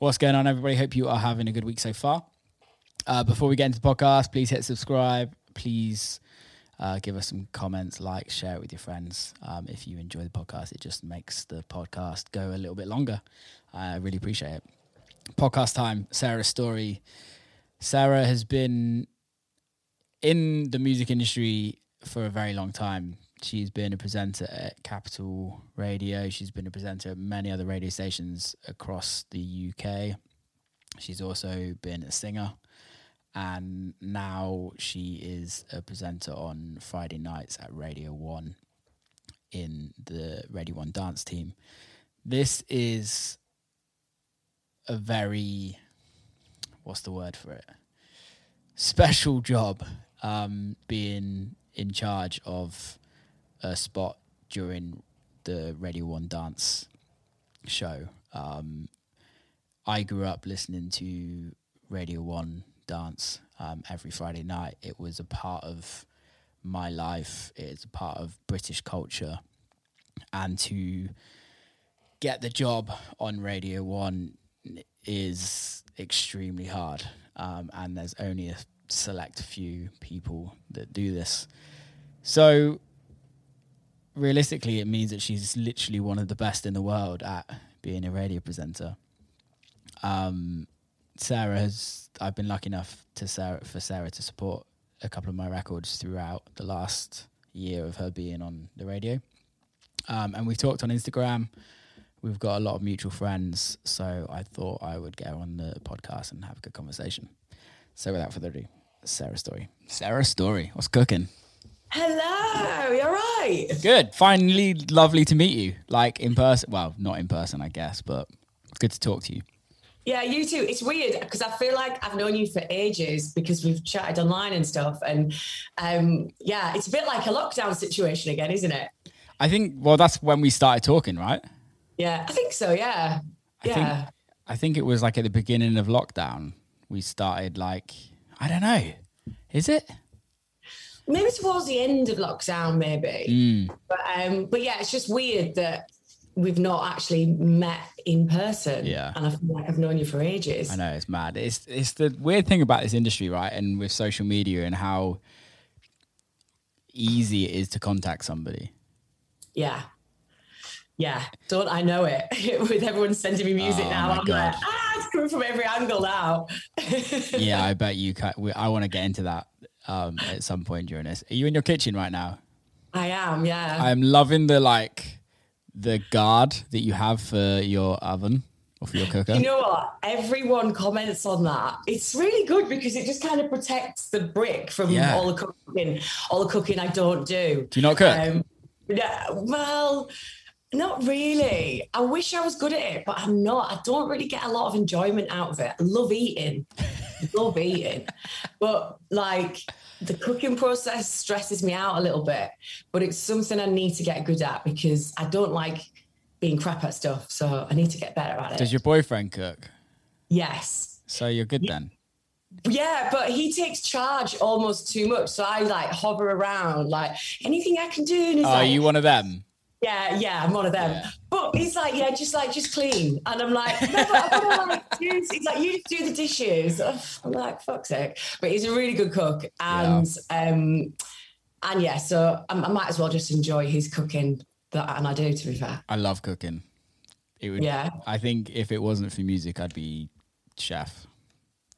What's going on, everybody? Hope you are having a good week so far. Uh, before we get into the podcast, please hit subscribe. Please uh, give us some comments, like, share it with your friends. Um, if you enjoy the podcast, it just makes the podcast go a little bit longer. I really appreciate it. Podcast time, Sarah's story. Sarah has been in the music industry for a very long time. She's been a presenter at Capital Radio. She's been a presenter at many other radio stations across the UK. She's also been a singer. And now she is a presenter on Friday nights at Radio 1 in the Radio 1 dance team. This is a very, what's the word for it? Special job um, being in charge of a spot during the Radio One dance show. Um, I grew up listening to Radio One dance um, every Friday night. It was a part of my life. It's a part of British culture, and to get the job on Radio One is extremely hard. Um, and there's only a select few people that do this. So realistically, it means that she's literally one of the best in the world at being a radio presenter. Um, Sarah has. I've been lucky enough to Sarah for Sarah to support a couple of my records throughout the last year of her being on the radio. Um, and we've talked on Instagram. We've got a lot of mutual friends, so I thought I would get on the podcast and have a good conversation. So without further ado, Sarah's story. Sarah's story. What's cooking? Hello, you're right. Good. Finally, lovely to meet you. Like in person. Well, not in person, I guess, but good to talk to you. Yeah, you too. It's weird because I feel like I've known you for ages because we've chatted online and stuff. And um, yeah, it's a bit like a lockdown situation again, isn't it? I think. Well, that's when we started talking, right? Yeah, I think so. Yeah, I yeah. Think, I think it was like at the beginning of lockdown. We started like I don't know. Is it? Maybe towards the end of lockdown, maybe. Mm. But um, but yeah, it's just weird that we've not actually met in person. Yeah. and I feel like I've known you for ages. I know it's mad. It's it's the weird thing about this industry, right? And with social media and how easy it is to contact somebody. Yeah. Yeah, don't I know it? With everyone sending me music Oh, now, I'm God. like, ah, it's coming from every angle now. yeah, I bet you. Can, I want to get into that um, at some point during this. Are you in your kitchen right now? I am, yeah. I'm loving the like the guard that you have for your oven or for your cooker. you know what? Everyone comments on that. It's really good because it just kind of protects the brick from Yeah. all the cooking, all the cooking I don't do. Do you not cook? Um, yeah, well, not really. I wish I was good at it, but I'm not. I don't really get a lot of enjoyment out of it. I love eating, love eating, but like the cooking process stresses me out a little bit. But it's something I need to get good at because I don't like being crap at stuff. So I need to get better at it. Does your boyfriend cook? yes. So you're good then. Yeah, but he takes charge almost too much. So I like hover around, like anything I can do. And he's Are like, you one of them? Yeah, yeah, I'm one of them. Yeah. But he's like, yeah, just like, just clean. And I'm like, no, but I like, do, he's like, you do the dishes. I'm like, fuck's sake. But he's a really good cook. And, um, and yeah, so I, I might as well just enjoy his cooking. That, and I do, to be fair. I love cooking. It would. Yeah. I think if it wasn't for music, I'd be chef.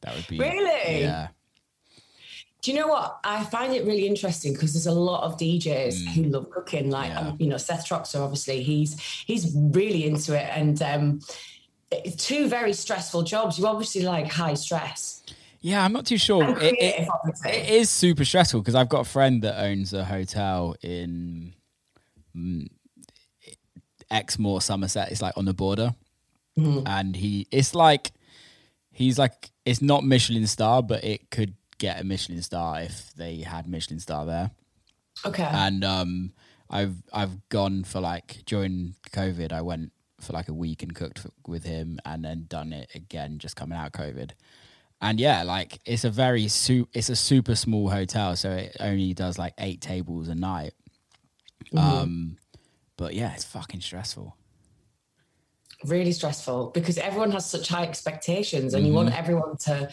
That would be Really? Yeah. Do you know what? I find it really interesting because there's a lot of DJs who love cooking. Like, Mm. Yeah. um, you know, Seth Troxler, obviously, he's he's really into it. And um, two very stressful jobs. You obviously like high stress. Yeah, I'm not too sure. It, it, it is super stressful because I've got a friend that owns a hotel in mm, Exmoor, Somerset. It's like on the border, Mm-hmm. and he it's like he's like it's not Michelin star, but it could get a Michelin star if they had Michelin star there. Okay. and um i've i've gone for like during covid i went for like a week and cooked f with him and then done it again just coming out of covid and yeah like it's a very su- it's a super small hotel so it only does like eight tables a night um but yeah it's fucking stressful really stressful because everyone has such high expectations and you want everyone to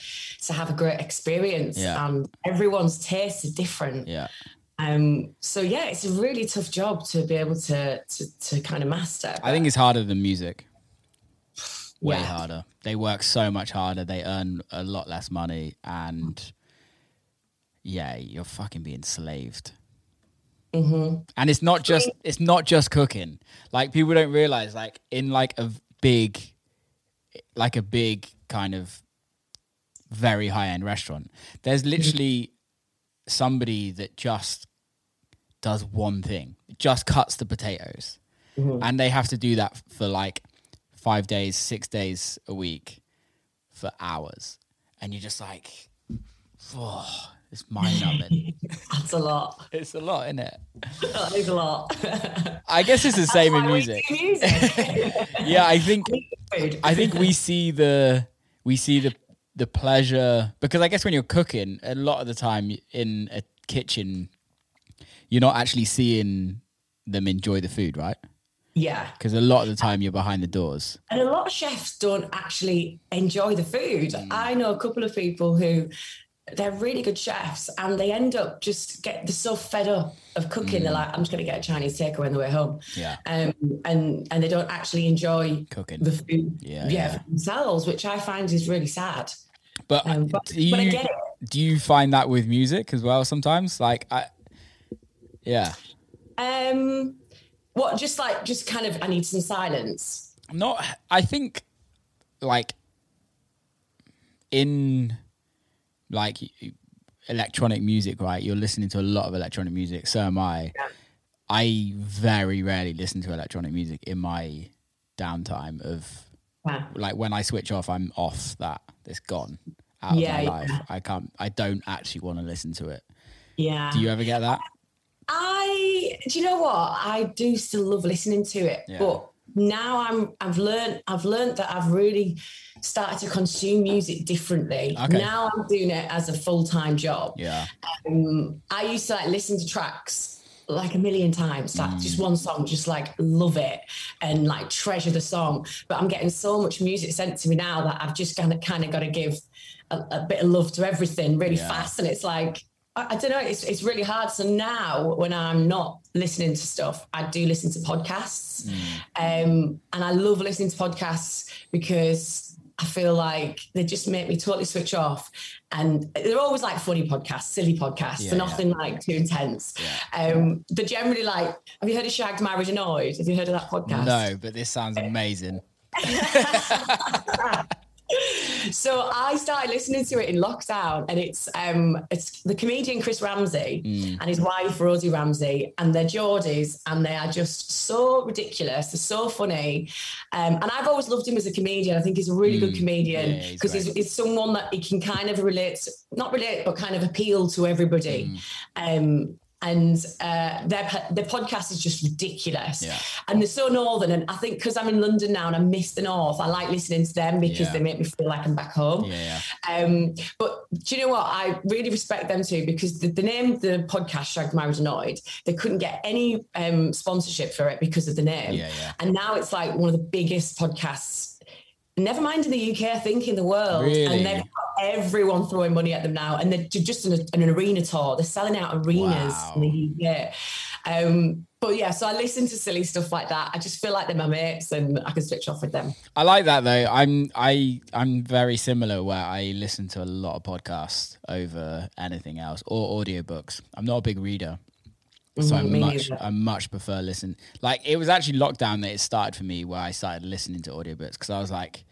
to have a great experience Mm-hmm. Yeah. and everyone's taste is different Yeah. um so yeah it's a really tough job to be able to to, to kind of master I think it's harder than music. Way Yeah. harder. They work so much harder. They earn a lot less money, and yeah, you're fucking being slaved. Mhm. And it's not just it's not just cooking. Like people don't realize, like in like a big, like a big kind of very high end restaurant, there's literally somebody that just does one thing, just cuts the potatoes, and they have to do that for like five days, six days a week for hours, and you're just like, oh, it's mind numbing. that's a lot it's a lot, isn't it? that is a lot I guess it's the same in music. music. Yeah, I think I think we see the we see the the pleasure because I guess when you're cooking, a lot of the time in a kitchen, you're not actually seeing them enjoy the food, right? yeah Because a lot of the time you're behind the doors. And a lot of chefs don't actually enjoy the food. Mm. I know a couple of people who they're really good chefs and they end up just get they're so fed up of cooking. They're like, I'm just gonna get a Chinese takeaway on the way home. Mm. Yeah. Um and and they don't actually enjoy Cooking. the food Yeah, yeah, yeah. for themselves, which I find is really sad. But, Um, but, do but I you get it. do you find that with music as well sometimes? Like I yeah. Um what just like just kind of I need some silence. not i think like in like electronic music right you're listening to a lot of electronic music so am i Yeah. i very rarely listen to electronic music in my downtime of Wow. like when i switch off i'm off that it's gone out Yeah, of my life i can't i don't actually want to listen to it Yeah. do you ever get that I do you know what? I do still love listening to it. Yeah. But now I'm I've learned I've learned that I've really started to consume music differently. Okay. Now I'm doing it as a full-time job. yeah Um, I used to like listen to tracks like a million times, like Mm. just one song, just like love it and like treasure the song. But I'm getting so much music sent to me now that I've just kind of kind of got to give a, a bit of love to everything really Yeah. fast. And it's like I, I don't know, it's it's really hard. So now when I'm not listening to stuff, I do listen to podcasts. Um, and I love listening to podcasts because I feel like they just make me totally switch off. And they're always like funny podcasts, silly podcasts. Yeah, they're yeah. nothing like too intense. Yeah. Um, they're generally like, have you heard of Shagged, Married, Annoyed? Have you heard of that podcast? no but this sounds amazing So I started listening to it in lockdown, and it's um it's the comedian Chris Ramsey Mm. and his wife Rosie Ramsey, and they're Geordies, and they are just so ridiculous. They're so funny, um, and I've always loved him as a comedian. I think he's a really good Mm. comedian Yeah, he's because he's, he's someone that he can kind of relate, not relate, but kind of appeal to everybody. Mm. Um, and uh, their their podcast is just ridiculous, Yeah. and they're so northern. And I think because I'm in London now and I miss the north, I like listening to them because Yeah. they make me feel like I'm back home. yeah Um, but do you know what? I really respect them too because the, the name of the podcast, Shagged Married Annoyed, they couldn't get any um, sponsorship for it because of the name. And now it's like one of the biggest podcasts. Never mind in the UK, I think in the world. Really? And they've got everyone throwing money at them now. And they're just in, a, in an arena tour. They're selling out arenas Wow. in the UK. Um, but yeah, so I listen to silly stuff like that. I just feel like they're my mates and I can switch off with them. I like that though. I'm I I'm very similar where I listen to a lot of podcasts over anything else or audiobooks. I'm not a big reader. So I Mhm, much. I much prefer listen. Like it was actually lockdown that it started for me where I started listening to audiobooks because I was like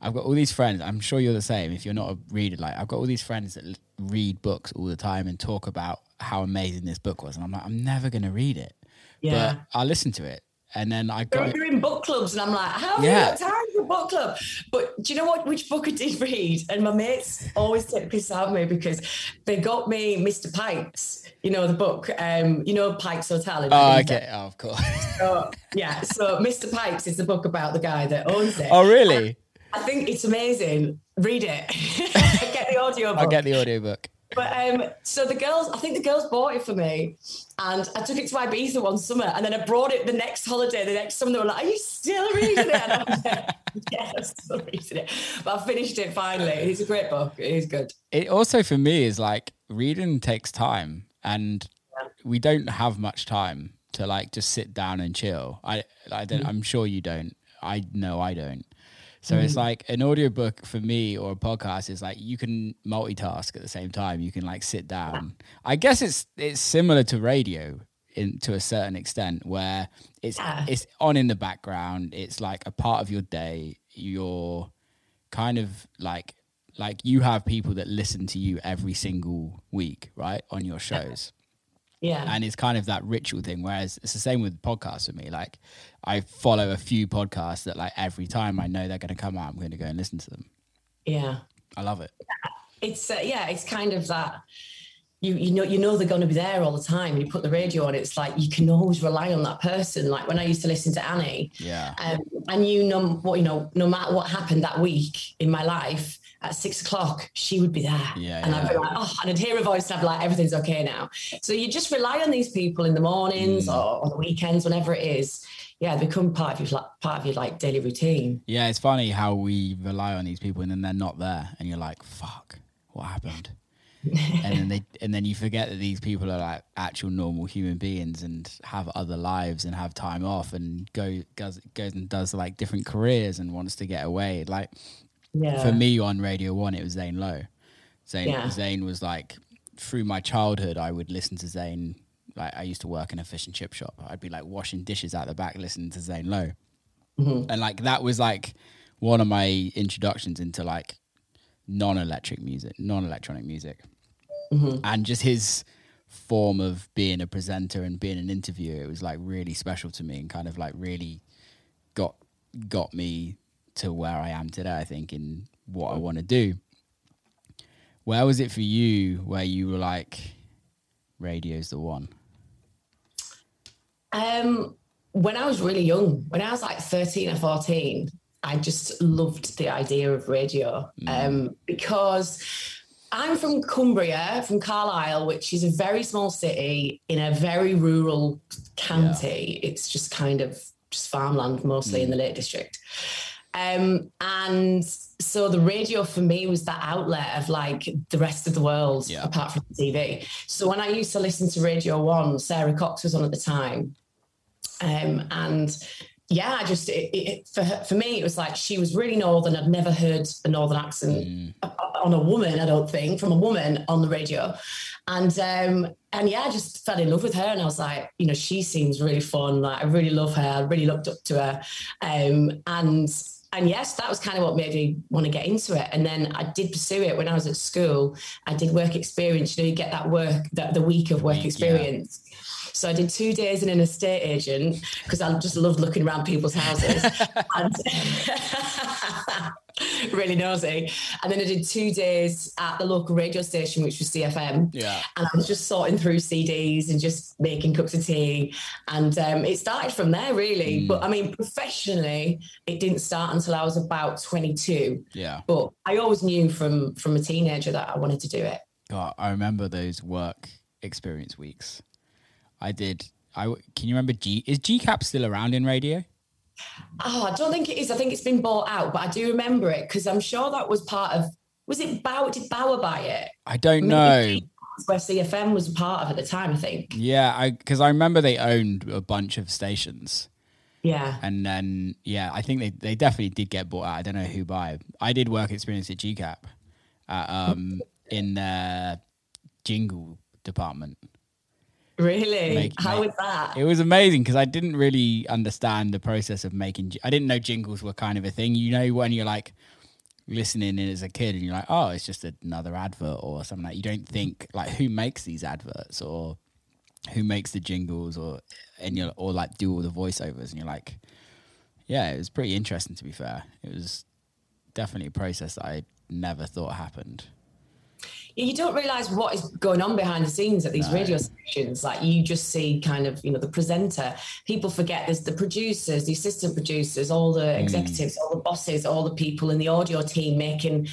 I've got all these friends. I'm sure you're the same. If you're not a reader, like I've got all these friends that l- read books all the time and talk about how amazing this book was, and I'm like, I'm never gonna read it, Yeah. but I'll listen to it. And then I go. Got doing book clubs, and I'm like, how Yeah. time for a book club? But do you know what? Which book I did read? And my mates always take piss out of me because they got me Mr. Pikes. You know the book. Um, you know Pike's Hotel. In oh okay, oh, of course. So, yeah. So Mr. Pikes is the book about the guy that owns it. oh really? I think it's amazing. Read it. Get the audio book. I'll get the audiobook. but um, so the girls, I think the girls bought it for me, and I took it to Ibiza one summer, and then I brought it the next holiday, the next summer. They were like, "Are you still reading it?" And I was like, "Yeah, I'm still reading it." But I finished it finally. It's a great book. It is good. It also for me is like reading takes time, and Yeah. we don't have much time to like just sit down and chill. I I don't. I'm sure you don't. I know I don't. So it's mm. like an audiobook for me or a podcast is like you can multitask at the same time. You can like sit down. I guess it's it's similar to radio in to a certain extent where it's Yeah. it's on in the background. It's like a part of your day. You're kind of like like you have people that listen to you every single week, right? On your shows Yeah, and it's kind of that ritual thing. Whereas it's the same with podcasts for me. Like I follow a few podcasts that like every time I know they're going to come out, I'm going to go and listen to them. yeah. I love it. It's uh, yeah, it's kind of that. You you know you know they're going to be there all the time. You put the radio on. It's like you can always rely on that person. Like when I used to listen to Annie, Yeah. um, and you know what you know no matter what happened that week in my life at six o'clock she would be there Yeah, and i'd be like oh and i'd hear a voice and i'd be like everything's okay now so you just rely on these people in the mornings Mm. or on the weekends whenever it is yeah they become part of your part of your like daily routine Yeah. It's funny how we rely on these people and then they're not there, and you're like, "Fuck, what happened?" and then they and then you forget that these people are like actual normal human beings and have other lives and have time off and go goes goes and does like different careers and wants to get away. Like yeah for me on Radio One, it was Zane Lowe. Zane Yeah. Zane was like through my childhood, I would listen to Zane. Like I used to work in a fish and chip shop. I'd be like washing dishes out the back, listening to Zane Lowe, Mhm. and like that was like one of my introductions into like non-electric music, non-electronic music, Mhm. and just his form of being a presenter and being an interviewer. It was like really special to me and kind of like really got got me to where I am today. I think in what I want to do. Where was it for you where you were like, radio's the one? Um, when I was really young, when I was like 13 or 14, I just loved the idea of radio um, because I'm from Cumbria, from Carlisle, which is a very small city in a very rural county. It's just kind of just farmland mostly in the Lake District. Um, and so the radio for me was that outlet of like the rest of the world Yeah. apart from TV. So when I used to listen to Radio One, Sara Cox was on at the time. Um, and yeah, I just it, it, for her, for me, it was like she was really northern. I'd never heard a northern accent Mm, on a woman. I don't think from a woman on the radio, and um, and yeah, I just fell in love with her. And I was like, you know, she seems really fun. Like I really love her. I really looked up to her, um, and and yes, that was kind of what made me want to get into it. And then I did pursue it when I was at school. I did work experience. You know, you get that work that the week of work experience. So I did two days in an estate agent because I just loved looking around people's houses. and really nosy. And then I did two days at the local radio station, which was CFM. yeah. And I was just sorting through CDs and just making cups of tea. And um, it started from there, really. Mm. But I mean, professionally, it didn't start until I was about 22. Yeah. But I always knew from from a teenager that I wanted to do it. God, I remember those work experience weeks. I did. I can you remember G? Is GCAP still around in radio? Oh, I don't think it is. I think it's been bought out, but I do remember it because I'm sure that was part of. Was it Bauer? Did Bauer buy it? I don't Maybe know. Where CFM was a part of at the time, I think. Yeah, I because I remember they owned a bunch of stations, Yeah. and then yeah, I think they they definitely did get bought out. I don't know who by. I did work experience at GCAP, uh, um, in the jingle department. Really? Make- How make- was that? It was amazing because I didn't really understand the process of making. I didn't know jingles were kind of a thing. You know, when you're like listening in as a kid and you're like, oh, it's just another advert or something like. You don't mm-hmm. think like who makes these adverts or who makes the jingles or and you or like do all the voiceovers and you're like, yeah, it was pretty interesting to be fair. It was definitely a process that I never thought happened. You don't realize what is going on behind the scenes at these No. radio stations. Like you just see kind of, you know, the presenter. People forget there's the producers, the assistant producers, all the Mm. executives, all the bosses, all the people in the audio team making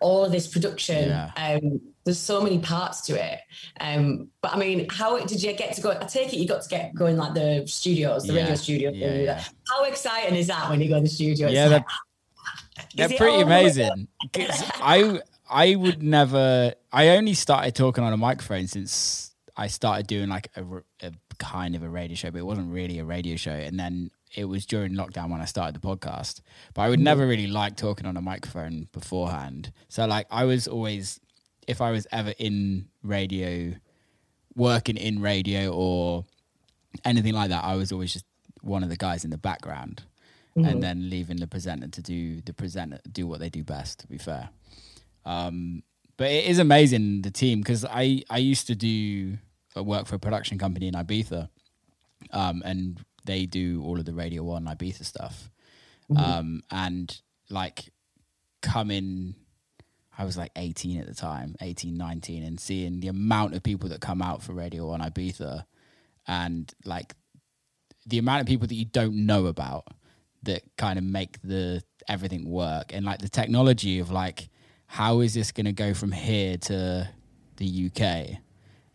all of this production. Yeah. Um, there's so many parts to it. Um, but I mean, how did you get to go? I take it you got to get going like the studios, the Yeah. radio studio. Yeah, yeah. How exciting is that when you go to the studio? It's Yeah, like, They're pretty all the way up? amazing. I I would never. I only started talking on a microphone since I started doing like a kind of a radio show, but it wasn't really a radio show. And then it was during lockdown when I started the podcast. But I would mm-hmm. never really like talking on a microphone beforehand. So like I was always, if I was ever in radio, working in radio or anything like that, I was always just one of the guys in the background and mm-hmm. then leaving the presenter to do the presenter do what they do best to be fair um but it is amazing the team because i i used to do uh, work for a production company in ibiza um and they do all of the radio one ibiza stuff. Um and like coming i was like 18 at the time 18 19 and seeing the amount of people that come out for radio on ibiza and like the amount of people that you don't know about that kind of make the everything work and like the technology of like how is this going to go from here to the UK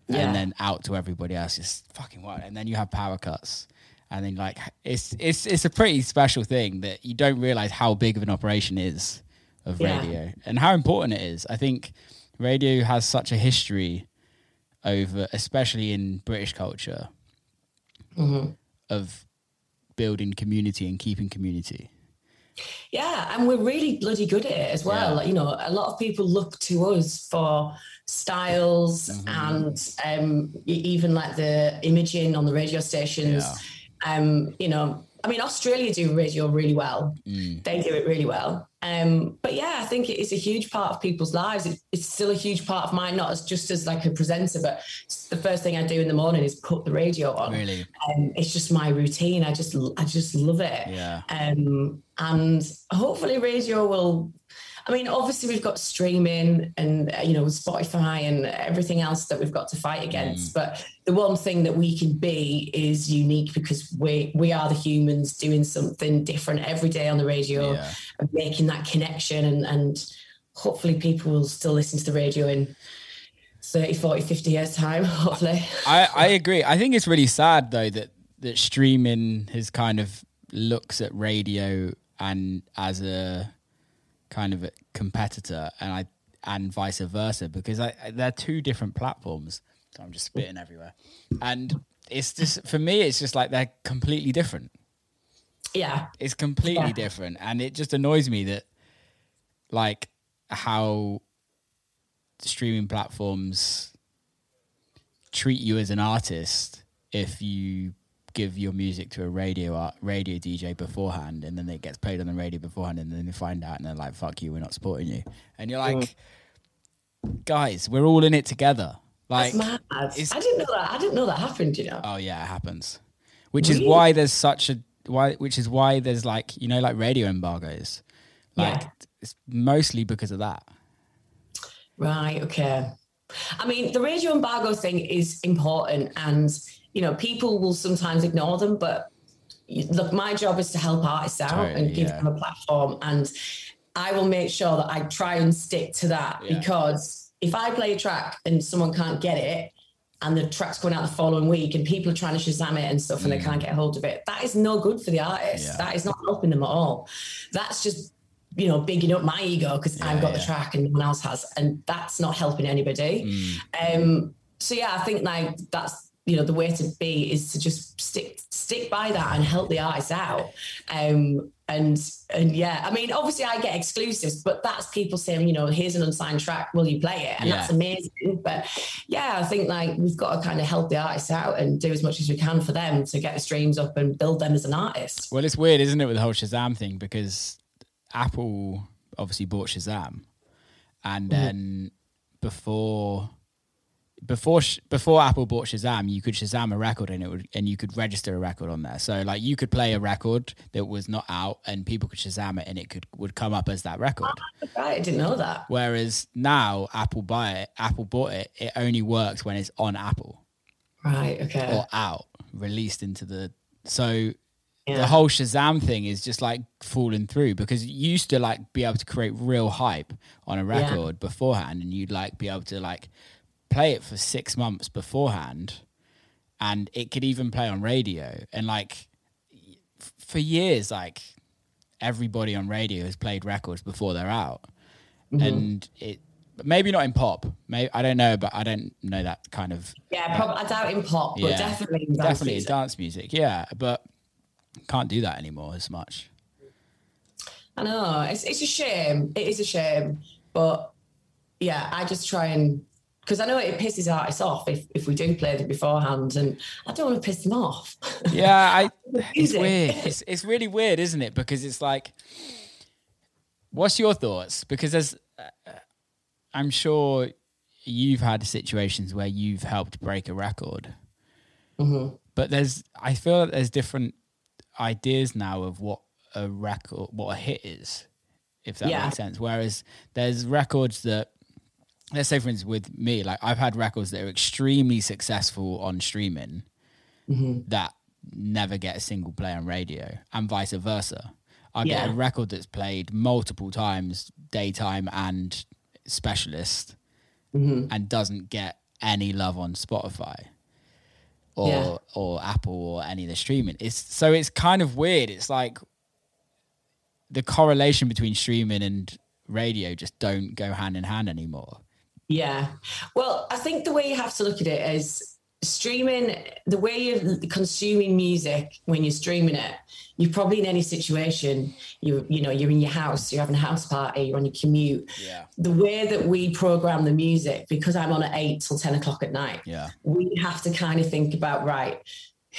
Yeah. and then out to everybody else is fucking wild and then you have power cuts and then like it's it's it's a pretty special thing that you don't realize how big of an operation is of Yeah. radio and how important it is i think radio has such a history over especially in british culture Mm-hmm. of building community and keeping community. Yeah, and we're really bloody good at it as well. Yeah. Like, you know, a lot of people look to us for styles Mm-hmm. and um, even like the imaging on the radio stations. Um, you know, I mean, Australia do radio really well. Mm. They do it really well. Um, but yeah, I think it is a huge part of people's lives. It, it's still a huge part of mine, not as just as like a presenter, but the first thing I do in the morning is put the radio on. Really? Um, it's just my routine. I just, I just love it. Yeah. Um, and hopefully radio will, I mean, obviously we've got streaming and, uh, you know, Spotify and everything else that we've got to fight against. But the one thing that we can be is unique because we, we are the humans doing something different every day on the radio Yeah. and making that connection. And, and hopefully people will still listen to the radio in 30, 40, 50 years time, hopefully. I, I agree. I think it's really sad though that that streaming has kind of looks at radio and as a kind of a competitor and I and vice versa because I, they're two different platforms. So I'm just spitting everywhere. And it's just for me it's just like they're completely different. Yeah. It's completely Yeah. different, and it just annoys me that, like, how streaming platforms treat you as an artist if you give your music to a radio art, radio DJ beforehand, and then it gets played on the radio beforehand, and then they find out, and they're like, "Fuck you, we're not supporting you," and you're like, "Guys, we're all in it together." Like, That's mad. I didn't know that. I didn't know that happened, you know. Oh yeah, it happens. Which is why there's such a why which is why there's like, you know, like radio embargoes. Like Yeah. it's mostly because of that. Right. Okay. I mean, the radio embargo thing is important, and you know, people will sometimes ignore them. But look, my job is to help artists out Totally, and give yeah. them a platform, and I will make sure that I try and stick to that Yeah. because if I play a track and someone can't get it. And the track's going out the following week, and people are trying to Shazam it and stuff, and they can't get a hold of it. That is no good for the artist. Mm. Yeah. That is not helping them at all. That's just you know, bigging up my ego because I've Yeah, got the track and no one else has, and that's not helping anybody. Mm. Um, so yeah, I think like that's you know the way to be is to just stick stick by that and help the artist out. Um, and and yeah, I mean, obviously I get exclusives, but that's people saying, you know, here's an unsigned track, will you play it? And that's amazing. But yeah, I think like we've got to kind of help the artists out and do as much as we can for them to get the streams up and build them as an artist. Well, it's weird, isn't it, with the whole Shazam thing? Because Apple obviously bought Shazam, and then before before before Apple bought Shazam, you could Shazam a record and it would and you could register a record on there. So like you could play a record that was not out, and people could Shazam it, and it could would come up as that record. Right, I didn't know that. Whereas now Apple buy it, Apple bought it. It only works when it's on Apple Right, okay. or out, released into the. So the whole Shazam thing is just like falling through because you used to like be able to create real hype on a Yeah. record beforehand and you'd like be able to like play it for six months beforehand and it could even play on radio and like f- for years like everybody on radio has played records before they're out Mm-hmm. and it maybe not in pop maybe i don't know but i don't know that kind of Yeah, prob- I doubt in pop, but Yeah. definitely in dance definitely in music. dance music yeah but can't do that anymore as much I know it's it's a shame. It is a shame, but yeah, I just try and because I know it pisses artists off if, if we do play them beforehand, and I don't want to piss them off. Yeah, I. It's weird. It's it's really weird, isn't it? Because it's like, what's your thoughts? Because there's, uh, I'm sure you've had situations where you've helped break a record, Mhm. but there's, I feel that there's different ideas now of what a record, what a hit is, if that Yeah. makes sense. Whereas there's records that. Let's say, for instance, with me, like I've had records that are extremely successful on streaming, Mm-hmm. that never get a single play on radio and vice versa. I get Yeah. a record that's played multiple times, daytime and specialist, Mm-hmm. and doesn't get any love on Spotify or Yeah. or Apple or any of the streaming. It's so it's kind of weird. It's like the correlation between streaming and radio just don't go hand in hand anymore. Yeah. Well, I think the way you have to look at it is streaming, the way you're consuming music when you're streaming it, you're probably in any situation, you you know, you're in your house, you're having a house party, you're on your commute. Yeah. The way that we program the music, because I'm on at eight till 10 o'clock at night, Yeah. we have to kind of think about right,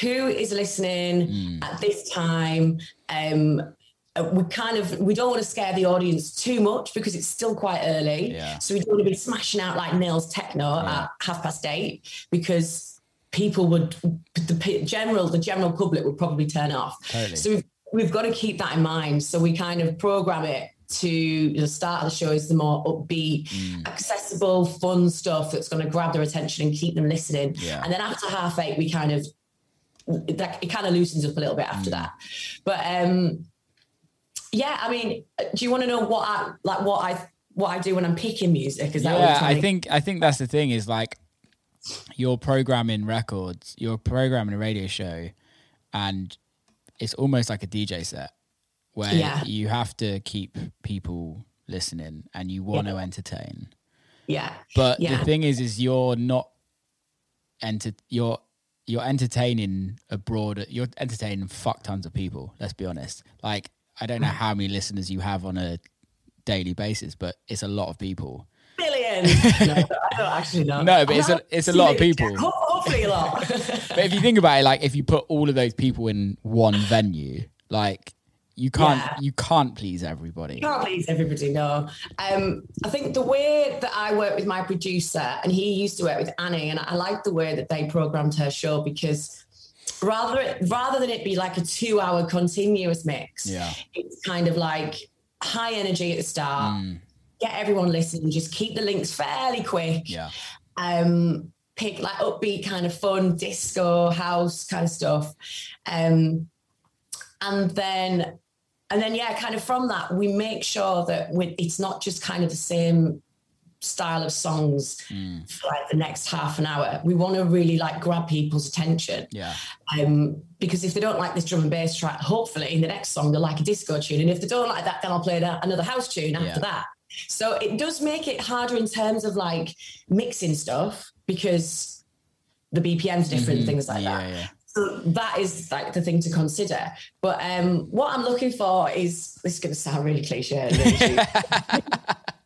who is listening Mm. at this time? Um, we kind of we don't want to scare the audience too much because it's still quite early. Yeah. So we don't want to be smashing out like nails techno Yeah. at half past eight because people would the general the general public would probably turn off. Totally. So we've, we've got to keep that in mind. So we kind of program it to the start of the show is the more upbeat, Mm. accessible, fun stuff that's going to grab their attention and keep them listening. Yeah. And then after half eight, we kind of that it kind of loosens up a little bit Mm. after that. But um yeah, I mean, uh, do you want to know what I like what I what I do when I'm picking music? Is that what yeah i think i think that's the thing is like you're programming records you're programming a radio show and it's almost like a dj set where Yeah. you have to keep people listening and you want Yeah. to entertain yeah. but Yeah. the thing is is you're not enter you're you're entertaining a broader you're entertaining fuck tons of people let's be honest like i don't know how many listeners you have on a daily basis but it's a lot of people Billions. no, I don't actually know. No, but it's a- it's a lot of people. Ho- Hopefully a lot. But if you think about it, like if you put all of those people in one venue, like you can't Yeah. you can't please everybody. can't please everybody, no. Um, I think the way that I work with my producer, and he used to work with Annie, and I like the way that they programmed her show because rather rather than it be like a two-hour continuous mix, Yeah. it's kind of like high energy at the start, Mm, get everyone listening, just keep the links fairly quick. yeah. um pick like upbeat kind of fun disco house kind of stuff um and then and then yeah kind of from that we make sure that we, it's not just kind of the same style of songs Mm, for like the next half an hour we want to really like grab people's attention yeah. um because if they don't like this drum and bass track hopefully in the next song they'll like a disco tune and if they don't like that then i'll play that, another house tune after Yeah. that so it does make it harder in terms of like mixing stuff because the bpm's different Mhm. things like yeah, that yeah. so that is like the thing to consider but um what i'm looking for is this is going to sound really cliche and really cheap.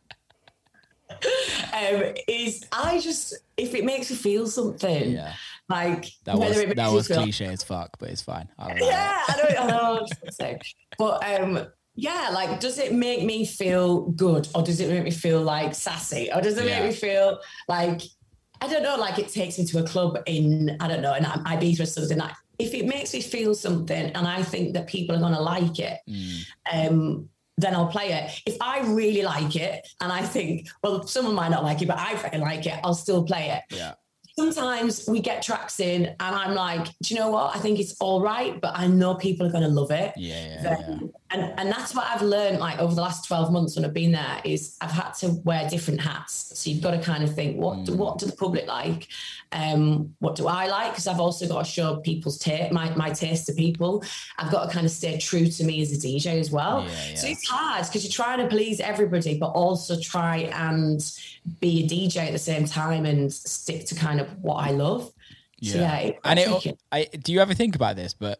um is i just if it makes me feel something Yeah. like That whether was it makes that was feel cliche as fuck, but it's fine. I yeah, I don't, I know what I was gonna say. But um, yeah, like, does it make me feel good, or does it make me feel like sassy, or does it Yeah. make me feel like I don't know, like it takes me to a club in I don't know, in Ibiza or something. Like, if it makes me feel something, and I think that people are gonna like it, Mm, um, then I'll play it. If I really like it, and I think, well, someone might not like it, but I fucking like it, I'll still play it yeah. sometimes we get tracks in and I'm like, do you know what? I think it's all right, but I know people are going to love it. Yeah, yeah, Then- yeah. And, and that's what I've learned like over the last 12 months when I've been there is I've had to wear different hats. So you've got to kind of think, what, do, what do the public like? Um, what do I like? Because I've also got to show people's taste, my, my taste to people. I've got to kind of stay true to me as a DJ as well. Yeah, So it's hard because you're trying to please everybody, but also try and be a DJ at the same time and stick to kind of what I love. So yeah, it, and it. I, do you ever think about this? But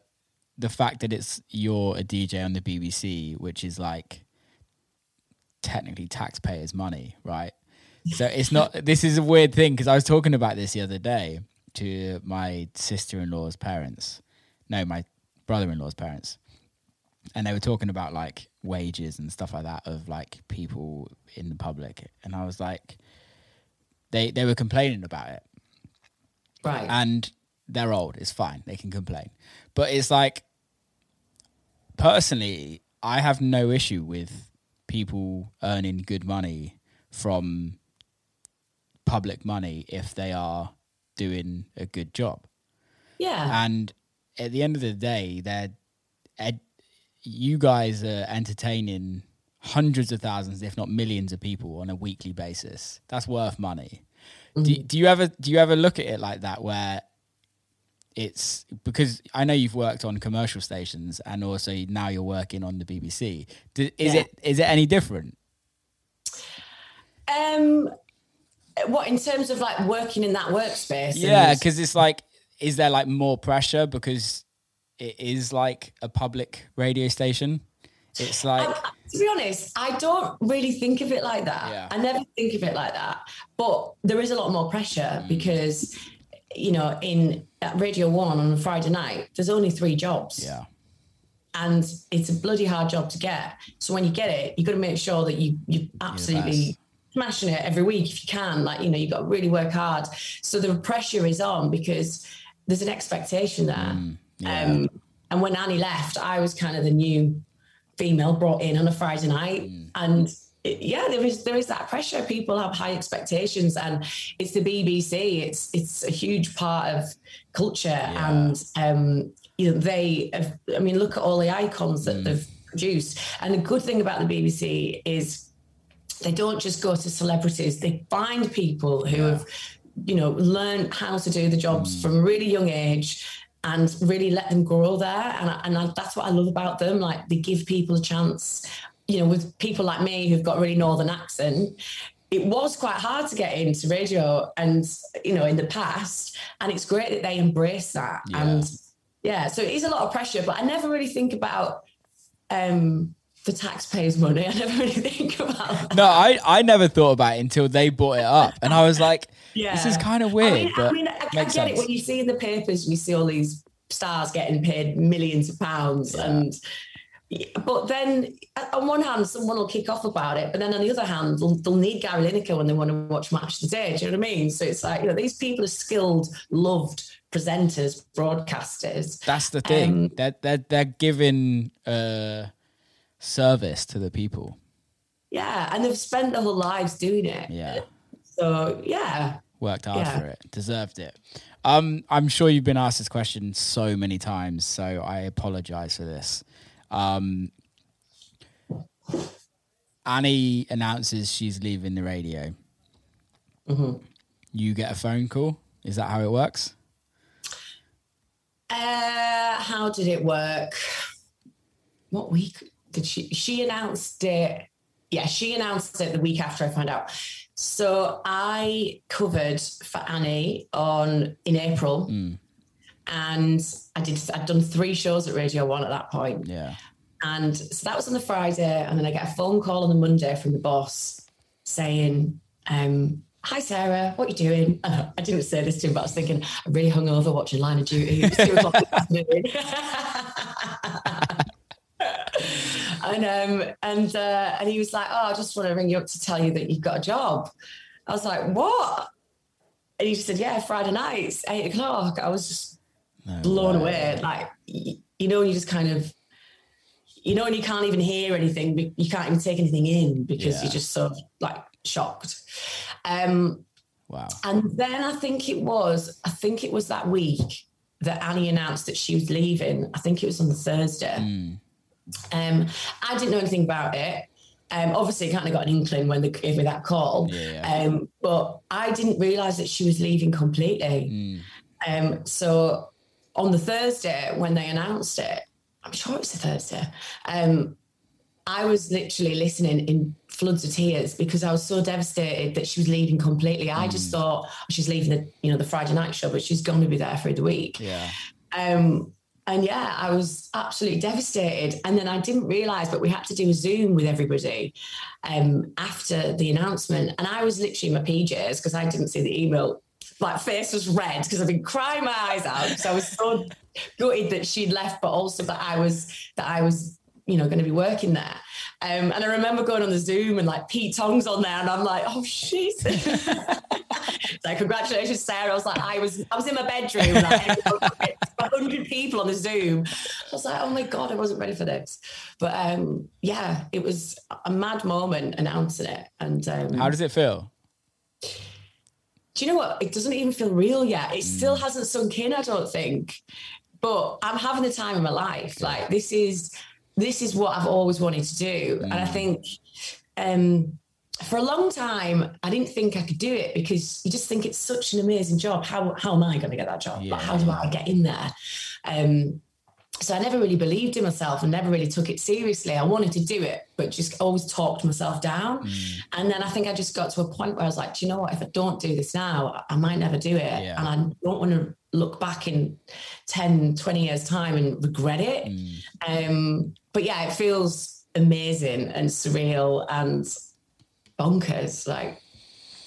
the fact that it's you're a DJ on the BBC, which is like technically taxpayers' money, right? So it's not. this is a weird thing because I was talking about this the other day to my sister-in-law's parents. No, my brother-in-law's parents, and they were talking about like wages and stuff like that of like people in the public, and I was like, they they were complaining about it right. and they're old. It's fine. They can complain. But it's like, personally, I have no issue with people earning good money from public money if they are doing a good job. yeah. And at the end of the day, they're ed- you guys are entertaining hundreds of thousands, if not millions, of people on a weekly basis. That's worth money. Do, mm-hmm. do you ever do you ever look at it like that, where it's because I know you've worked on commercial stations and also now you're working on the BBC. Is Yeah. it is it any different? Um, what in terms of like working in that workspace? Yeah, because it's like, is there like more pressure because it is like a public radio station? It's like. I- to be honest, I don't really think of it like that. Yeah. I never think of it like that. But there is a lot more pressure Mm. because, you know, in Radio One on a Friday night, there's only three jobs. Yeah. and it's a bloody hard job to get. So when you get it, you've got to make sure that you you absolutely smashing it every week if you can. Like you know, you've got to really work hard. So the pressure is on because there's an expectation there. Mm, yeah. Um, and when Annie left, I was kind of the new female brought in on a Friday night, Mm. and yeah, there is there is that pressure. People have high expectations, and it's the BBC. It's it's a huge part of culture, Yeah. and um, you know they. Have, I mean, look at all the icons that Mm. they've produced. And the good thing about the BBC is they don't just go to celebrities; they find people who have, you know, learned how to do the jobs from a really young age. And really let them grow there, and and I, that's what I love about them. Like they give people a chance. You know, with people like me who've got really northern accent, it was quite hard to get into radio, and you know, in the past. And it's great that they embrace that. Yeah. And yeah, so it is a lot of pressure, but I never really think about um the taxpayers' money. I never really think about that. No, I, I never thought about it until they brought it up, and I was like, Yeah. "This is kind of weird." I mean, but I, mean, I, I get sense. it when you see in the papers, you see all these stars getting paid millions of pounds, Yeah. and but then on one hand, someone will kick off about it, but then on the other hand, they'll, they'll need Gary Lineker when they want to watch Match Day. Do you know what I mean? So it's like you know these people are skilled, loved presenters, broadcasters. That's the thing. Um, they're, they're they're giving uh, service to the people. Yeah, and they've spent their whole lives doing it. Yeah, So yeah, worked hard Yeah. for it, deserved it. Um, I'm sure you've been asked this question so many times, so I apologize for this. Um, Annie announces she's leaving the radio. Mm-hmm. You get a phone call. Is that how it works? Uh, how did it work? What week did she? She announced it. Yeah, she announced it the week after I found out. So I covered for Annie on in April, Mm, and I did. I'd done three shows at Radio One at that point, yeah. and so that was on the Friday, and then I get a phone call on the Monday from the boss saying, um, "Hi Sarah, what are you doing?" And I didn't say this to him, but I was thinking I'm really hungover watching Line of Duty. It was two o'clock in the afternoon. and um, and uh, and he was like, "Oh, I just want to ring you up to tell you that you've got a job." I was like, "What?" And he said, "Yeah, Friday nights, eight o'clock." I was just No blown way. away. Like you know, you just kind of, you know, and you can't even hear anything, you can't even take anything in because Yeah. you're just sort of like shocked. Um, Wow. And then I think it was, I think it was that week that Annie announced that she was leaving. I think it was on the Thursday. Mm. Um, I didn't know anything about it. Um, obviously, kind of got an inkling when they gave me that call. Yeah. Um, but I didn't realize that she was leaving completely. Mm. Um, so on the Thursday when they announced it, I'm sure it was the Thursday. Um, I was literally listening in floods of tears because I was so devastated that she was leaving completely. I just thought oh, she's leaving the you know the Friday night show, but she's going to be there for the week. Yeah. Um, and yeah, I was absolutely devastated. And then I didn't realize, but we had to do a Zoom with everybody um, after the announcement. And I was literally in my PJs because I didn't see the email. My face was red because I've been crying my eyes out. because I was so gutted that she'd left, but also that I was that I was you know, going to be working there. Um, and I remember going on the Zoom and like Pete Tong's on there, and I'm like, oh shit. like, congratulations, Sarah. I was like, I was, I was in my bedroom, like, hundred people on the Zoom. I was like, oh my god, I wasn't ready for this. But um, yeah, it was a mad moment announcing it. And um, How does it feel? Do you know what? It doesn't even feel real yet. It still hasn't sunk in, I don't think. But I'm having the time of my life. Like this is this is what I've always wanted to do. And I think um for a long time I didn't think I could do it because you just think it's such an amazing job. How how am I going to get that job? Like, how do I get in there? Um so I never really believed in myself and never really took it seriously. I wanted to do it, but just always talked myself down. And then I think I just got to a point where I was like, do you know what? If I don't do this now, I might never do it. Yeah. And I don't want to look back in 10, 20 years' time and regret it. Um, but yeah, it feels amazing and surreal and bonkers. Like,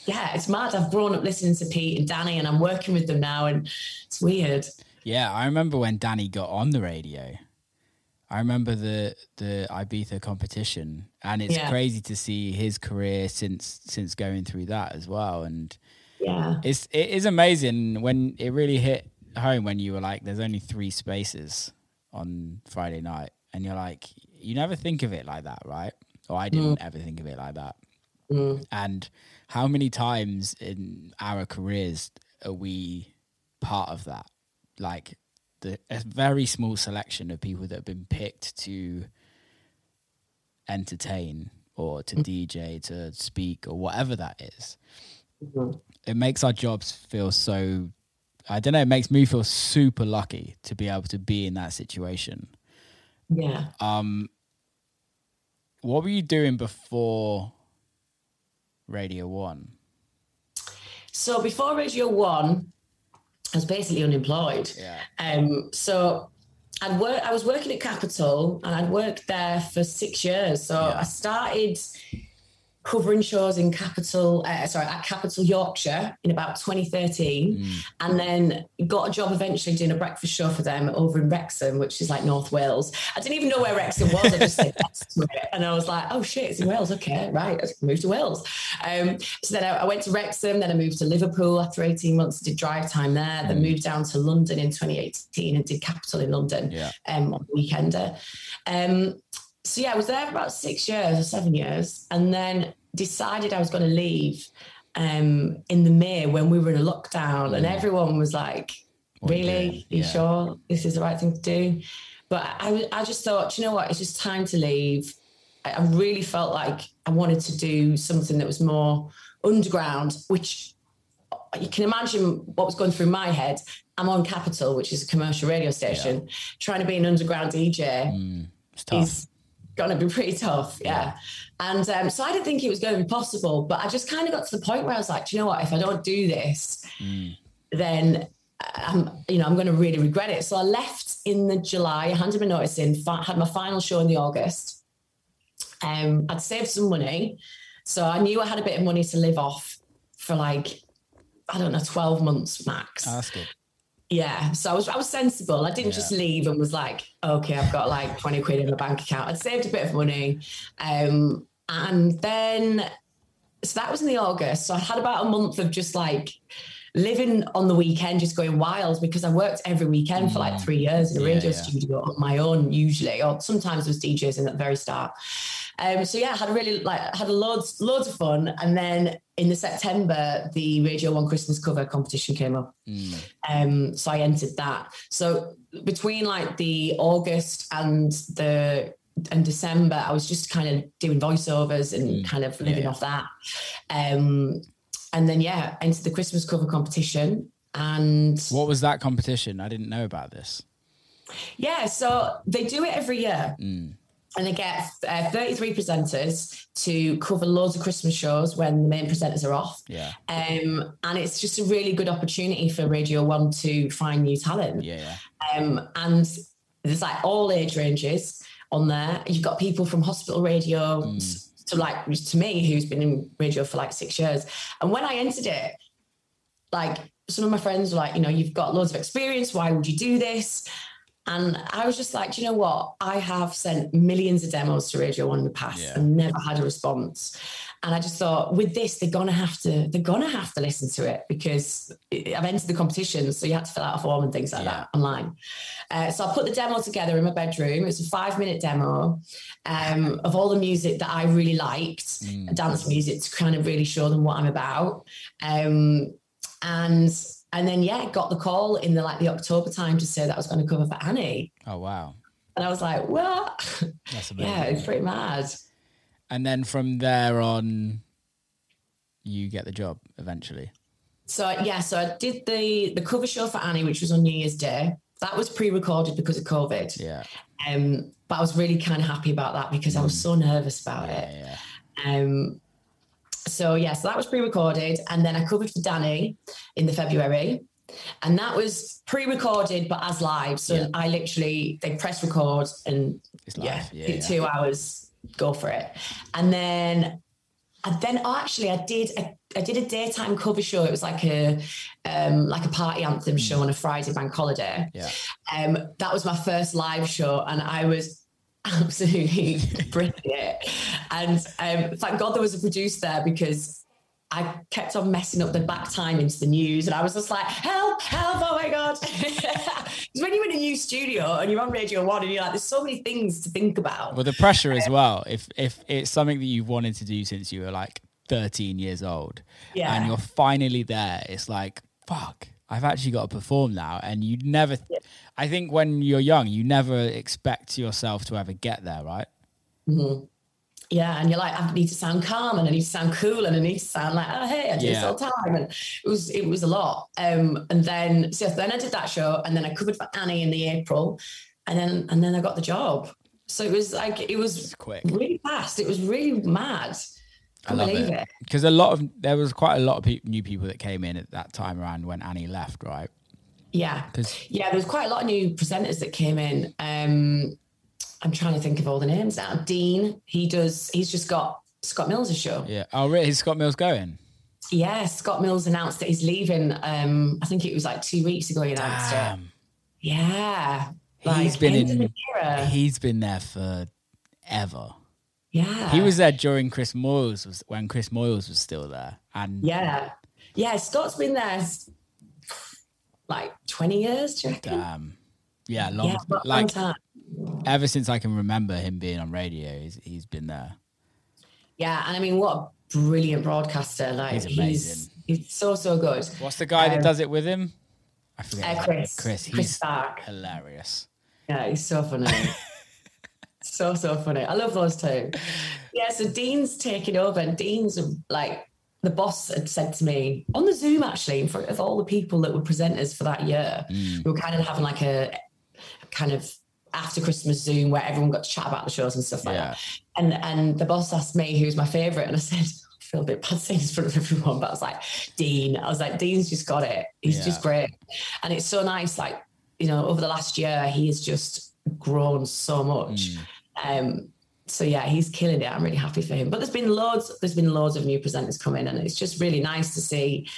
yeah, it's mad. I've grown up listening to Pete and Danny and I'm working with them now and it's weird. Yeah, I remember when Danny got on the radio. I remember the the Ibiza competition, and it's Yeah. crazy to see his career since since going through that as well. And Yeah. it's it is amazing when it really hit home when you were like, "There's only three spaces on Friday night," and you're like, you never think of it like that, right? Or I didn't ever think of it like that. Mm. And how many times in our careers are we part of that? Like the a very small selection of people that have been picked to entertain or to DJ, to speak, or whatever that is. Mhm. It makes our jobs feel so. I don't know. It makes me feel super lucky to be able to be in that situation. Yeah. Um, what were you doing before Radio One? So before Radio One, I was basically unemployed. Yeah. Um, so I'd work, I was working at Capital and I'd worked there for six years. So Yeah. I started covering shows in Capital, uh, sorry, at Capital Yorkshire in about 2013, Mm. and then got a job eventually doing a breakfast show for them over in Wrexham, which is like North Wales. I didn't even know where Wrexham was. I just said yes to it, and I was like, "Oh shit, it's in Wales. Okay, right, I moved to Wales." Um, so then I, I went to Wrexham, then I moved to Liverpool after 18 months, did drive time there, then moved down to London in 2018 and did Capital in London Yeah. um, on the weekender. Um, so yeah, I was there for about six years or seven years, and then decided I was going to leave um, in the May when we were in a lockdown, and everyone was like, What are you "Really? doing?" you Yeah. sure this is the right thing to do?" But I, I just thought, you know what? It's just time to leave. I, I really felt like I wanted to do something that was more underground, which you can imagine what was going through my head. I'm on Capital, which is a commercial radio station. Trying to be an underground DJ Mm, is going to be pretty tough. Yeah. And um, so I didn't think it was going to be possible, but I just kind of got to the point where I was like, "Do you know what? If I don't do this, Mm, then I'm, you know, I'm going to really regret it. So I left in the July, I handed my notice in, fi- had my final show in the August. Um, I'd saved some money. So I knew I had a bit of money to live off for like, I don't know, 12 months max. oh, that's good. Yeah. So I was I was sensible. I didn't just leave and was like, okay, I've got like 20 quid in my bank account. I'd saved a bit of money. Um, and then so that was in the August. So I had about a month of just like living on the weekend, just going wild because I worked every weekend for like three years in a Yeah, radio yeah. studio on my own, usually, or sometimes with DJs in at the very start. Um, so yeah, I had a really like had a loads loads of fun, and then in the September, the Radio One Christmas cover competition came up. Mm. Um, so I entered that. So between like the August and the and December, I was just kind of doing voiceovers and Mm. kind of living Yeah. off that. Um, and then yeah, entered the Christmas cover competition. And What was that competition? I didn't know about this. yeah, so they do it every year. Mm. And they get uh, 33 presenters to cover loads of Christmas shows when the main presenters are off. Yeah. Um, and it's just a really good opportunity for Radio One to find new talent. Yeah. Um, and there's like all age ranges on there. You've got people from hospital radio Mm. to like to me who's been in radio for like six years. And when I entered it, like some of my friends were like, you know, you've got loads of experience. Why would you do this? And I was just like, do you know what? I have sent millions of demos to Radio One in the past Yeah. and never had a response. And I just thought, with this, they're gonna have to, they're gonna have to listen to it because I've entered the competition, so you had to fill out a form and things like Yeah. that online. Uh, so I put the demo together in my bedroom. It's a five-minute demo um, of all the music that I really liked, Mm. dance music, to kind of really show them what I'm about. Um, and and then yeah, got the call in the like the October time to say that I was going to cover for Annie, Oh wow. and I was like, what? That's amazing. yeah, it's pretty mad. And then from there on, you get the job eventually. So yeah, so I did the the cover show for Annie, which was on New Year's Day. That was pre-recorded because of COVID. Yeah. Um, but I was really kind of happy about that because I was so nervous about Yeah. it. Yeah. Um, so yeah, so that was pre-recorded, and then I covered for Danny in the February, and that was pre-recorded but as live. So Yeah. I literally they press record and It's yeah. Yeah. two hours, go for it, and then. And then oh, actually, I did a, I did a daytime cover show. It was like a um, like a party anthem show on a Friday bank holiday. Yeah. Um, that was my first live show, and I was absolutely brilliant. And um, thank God there was a producer there because I kept on messing up the back time into the news, and I was just like, "Help! Help! Oh my God!" Because when you're in a new studio and you're on Radio One, and you're like, "There's so many things to think about." Well, the pressure as well. If if it's something that you've wanted to do since you were like 13 years old, Yeah. and you're finally there, it's like fuck. I've actually got to perform now, and you never. I think when you're young, you never expect yourself to ever get there, right? Mhm. Yeah, and you're like, I need to sound calm, and I need to sound cool, and I need to sound like, oh hey, I do this all the time, and it was it was a lot. Um, and then so then I did that show, and then I covered for Annie in the April, and then and then I got the job. So it was like it was quick. really fast. It was really mad. I love believe it because a lot of there was quite a lot of pe- new people that came in at that time around when Annie left, right? Yeah, Because yeah. There was quite a lot of new presenters that came in. Um, I'm trying to think of all the names now. Dean, he does. He's just got Scott Mills' show. yeah, oh, really? Is Scott Mills going? Yeah, Scott Mills announced that he's leaving. Um, I think it was like two weeks ago. He announced it. Yeah, he's been in. He's been there for ever. Yeah, He was there during Chris Moyles was when Chris Moyles was still there, and Yeah, yeah. Scott's been there like twenty years. Do you reckon? um, yeah, long yeah, long like time. ever since I can remember him being on radio, he's, he's been there. Yeah, and I mean, what a brilliant broadcaster! Like He's he's amazing. he's, so so good. What's the guy that Um, does it with him? I forget. Uh, Chris, Chris, Chris he's Stark. hilarious. Yeah, he's so funny. so so funny. I love those two. Yeah, so Dean's taking over, and Dean's like the boss had said to me on the Zoom actually in front of all the people that were presenters for that year. Mm. We were kind of having like a kind of after Christmas Zoom where everyone got to chat about the shows and stuff like Yeah. that. And and the boss asked me who's my favourite, and I said. I feel a bit bad saying in front of everyone, but I was like, Dean. I was like, Dean's just got it. He's Yeah. just great. And it's so nice, like, you know, over the last year, he has just grown so much. Mm. Um, so yeah, he's killing it. I'm really happy for him. But there's been loads, there's been loads of new presenters come in, and it's just really nice to see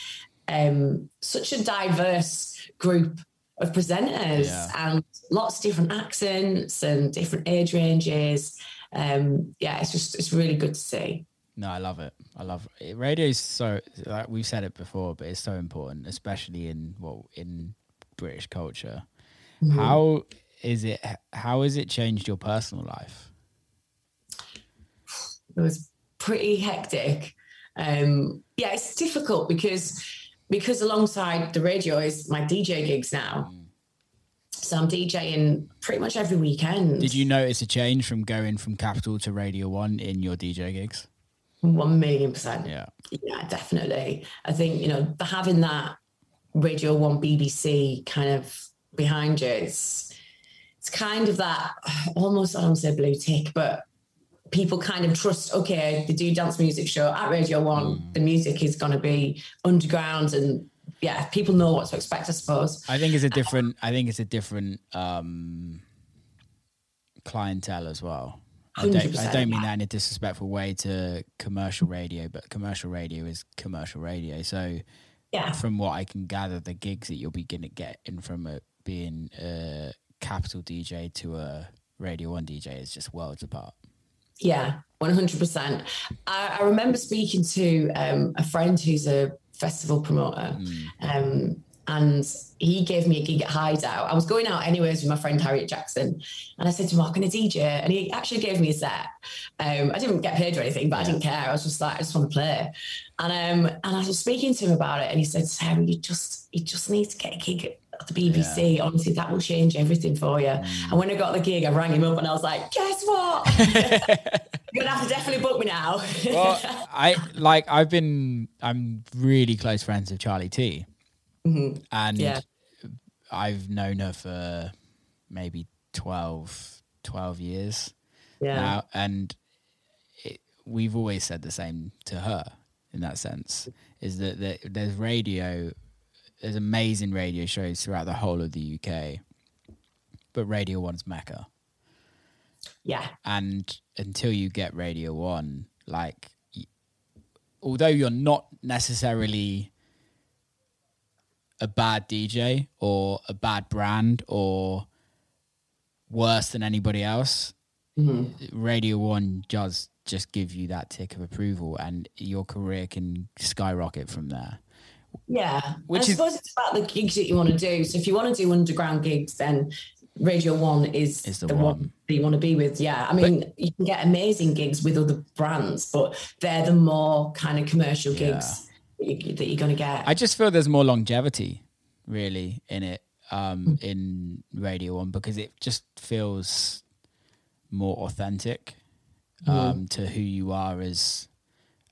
um, such a diverse group of presenters Yeah. and lots of different accents and different age ranges. Um, yeah, it's just it's really good to see. No, I love it. I love it. Radio is so like we've said it before, but it's so important, especially in what in British culture. Mm-hmm. How is it? How has it changed your personal life? It was pretty hectic. Um, yeah, it's difficult because because alongside the radio is my DJ gigs now. So I'm DJing pretty much every weekend. Did you notice a change from going from Capital to Radio One in your DJ gigs? One million percent. Yeah. Yeah, definitely. I think, you know, having that Radio One BBC kind of behind you, it's it's kind of that almost I don't say blue tick, but people kind of trust, okay, they do dance music show at Radio One, mm. the music is gonna be underground and yeah, people know what to expect, I suppose. I think it's a different I think it's a different um clientele as well. I don't, I don't mean that in a disrespectful way to commercial radio, but commercial radio is commercial radio. So, yeah, from what I can gather, the gigs that you'll be getting from a, being a capital DJ to a Radio One DJ is just worlds apart. Yeah, one hundred percent. I remember speaking to um, a friend who's a festival promoter, mm. um, and he gave me a gig at Hideout. I was going out anyways with my friend Harriet Jackson, and I said to him, "I'm going to DJ," and he actually gave me a set. Um, I didn't get paid or anything, but I didn't care. I was just like, I just want to play, and um, and I was speaking to him about it, and he said, "Sarah, you just you just need to get a gig at the BBC. Yeah. Honestly, that will change everything for you." Mm. And when I got the gig, I rang him up, and I was like, "Guess what?" You're gonna have to definitely book me now. well, I like I've been I'm really close friends with Charlie T. Mm-hmm. And yeah. I've known her for maybe 12, 12 years yeah. now. And it, we've always said the same to her in that sense is that, that there's radio, there's amazing radio shows throughout the whole of the UK, but Radio One's Mecca. Yeah. And until you get Radio One, like, although you're not necessarily a bad DJ or a bad brand or worse than anybody else, mm-hmm. Radio One does just give you that tick of approval, and your career can skyrocket from there. Yeah, which I is, suppose it's about the gigs that you want to do. So if you want to do underground gigs, then Radio One is, is the, the one. one. that you want to be with. Yeah, I mean, but, you can get amazing gigs with other brands, but they're the more kind of commercial gigs. Yeah that you're going to get. I just feel there's more longevity, really, in it um, mm. in Radio One because it just feels more authentic mm. um, mm. to who you are as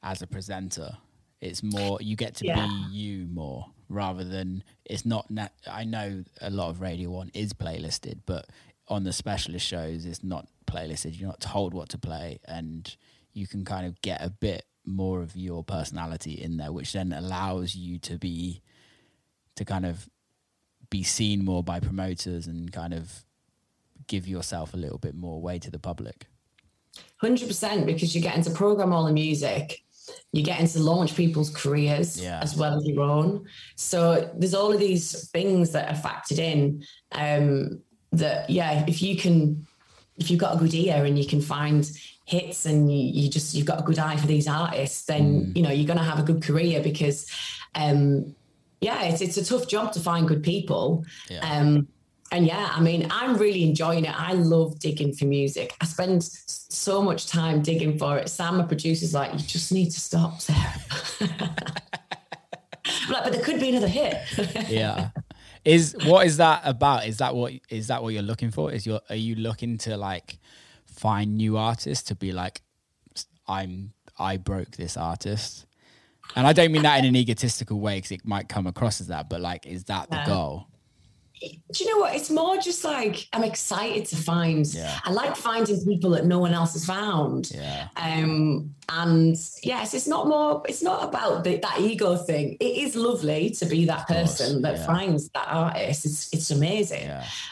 as a presenter. It's more you get to yeah. be you more rather than it's not. Na- I know a lot of Radio One is playlisted, but on the specialist shows, it's not playlisted. You're not told what to play, and you can kind of get a bit more of your personality in there, which then allows you to be to kind of be seen more by promoters and kind of give yourself a little bit more way to the public. Hundred percent, because you get into program all the music, you get into launch people's careers yeah. as well as your own. So there's all of these things that are factored in. Um, that yeah, if you can, if you've got a good ear and you can find hits and you, you just you've got a good eye for these artists, then mm. you know you're going to have a good career because, um, yeah, it's it's a tough job to find good people. Yeah. Um, and yeah, I mean, I'm really enjoying it. I love digging for music. I spend so much time digging for it. Sam, my producer's like, you just need to stop, Sarah. like, but there could be another hit. yeah. Is what is that about? Is that what is that what you're looking for? Is your are you looking to like find new artists to be like, I'm I broke this artist. And I don't mean that in an egotistical way because it might come across as that, but like, is that the goal? Do you know what? It's more just like I'm excited to find. Yeah. I like finding people that no one else has found. Yeah. Um, and yes, it's not more. It's not about the, that ego thing. It is lovely to be that person that yeah. finds that artist. It's it's amazing.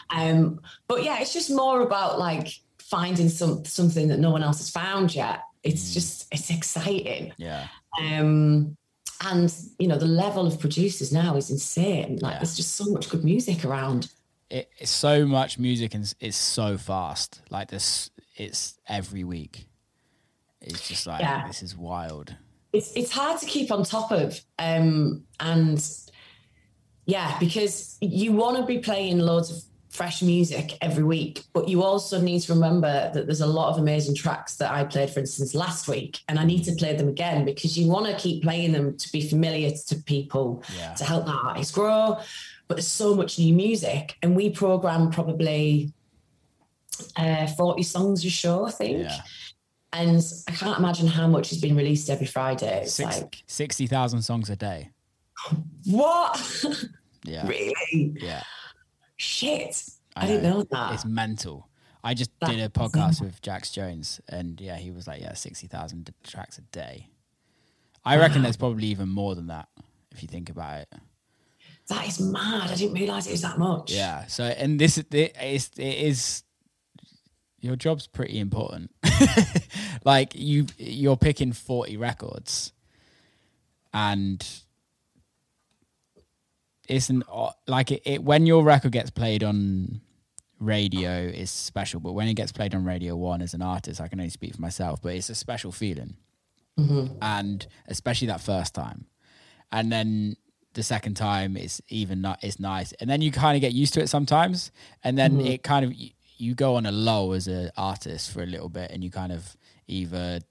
Um, but yeah, it's just more about like finding some something that no one else has found yet. It's mm. just it's exciting. Yeah. Um, and you know the level of producers now is insane. Like yeah. there's just so much good music around. It, it's so much music and it's so fast. Like this, it's every week. It's just like yeah. this is wild. It's it's hard to keep on top of, um, and yeah, because you want to be playing loads of fresh music every week. But you also need to remember that there's a lot of amazing tracks that I played, for instance, last week, and I need to play them again because you want to keep playing them to be familiar to people Yeah. to help that artist grow. But there's so much new music, and we program probably uh, 40 songs a show, I think. Yeah. And I can't imagine how much has been released every Friday. It's Six, like, 60,000 songs a day. what? Yeah. really? Yeah. Shit. I I, didn't know. that. It's mental. I just That did a podcast with Jax Jones, and yeah, he was like, yeah, 60,000 d- tracks a day. I reckon there's probably even more than that if you think about it. that is mad. I didn't realize it was that much. Yeah. So, and this it is, it is your job's pretty important. like you, you're picking 40 records and it's an, like it, it, when your record gets played on radio is special, but when it gets played on radio one as an artist, I can only speak for myself, but it's a special feeling. Mm-hmm. And especially that first time. And then the second time it's even not it's nice and then you kind of get used to it sometimes and then mm-hmm. it kind of you, you go on a low as an artist for a little bit and you kind of either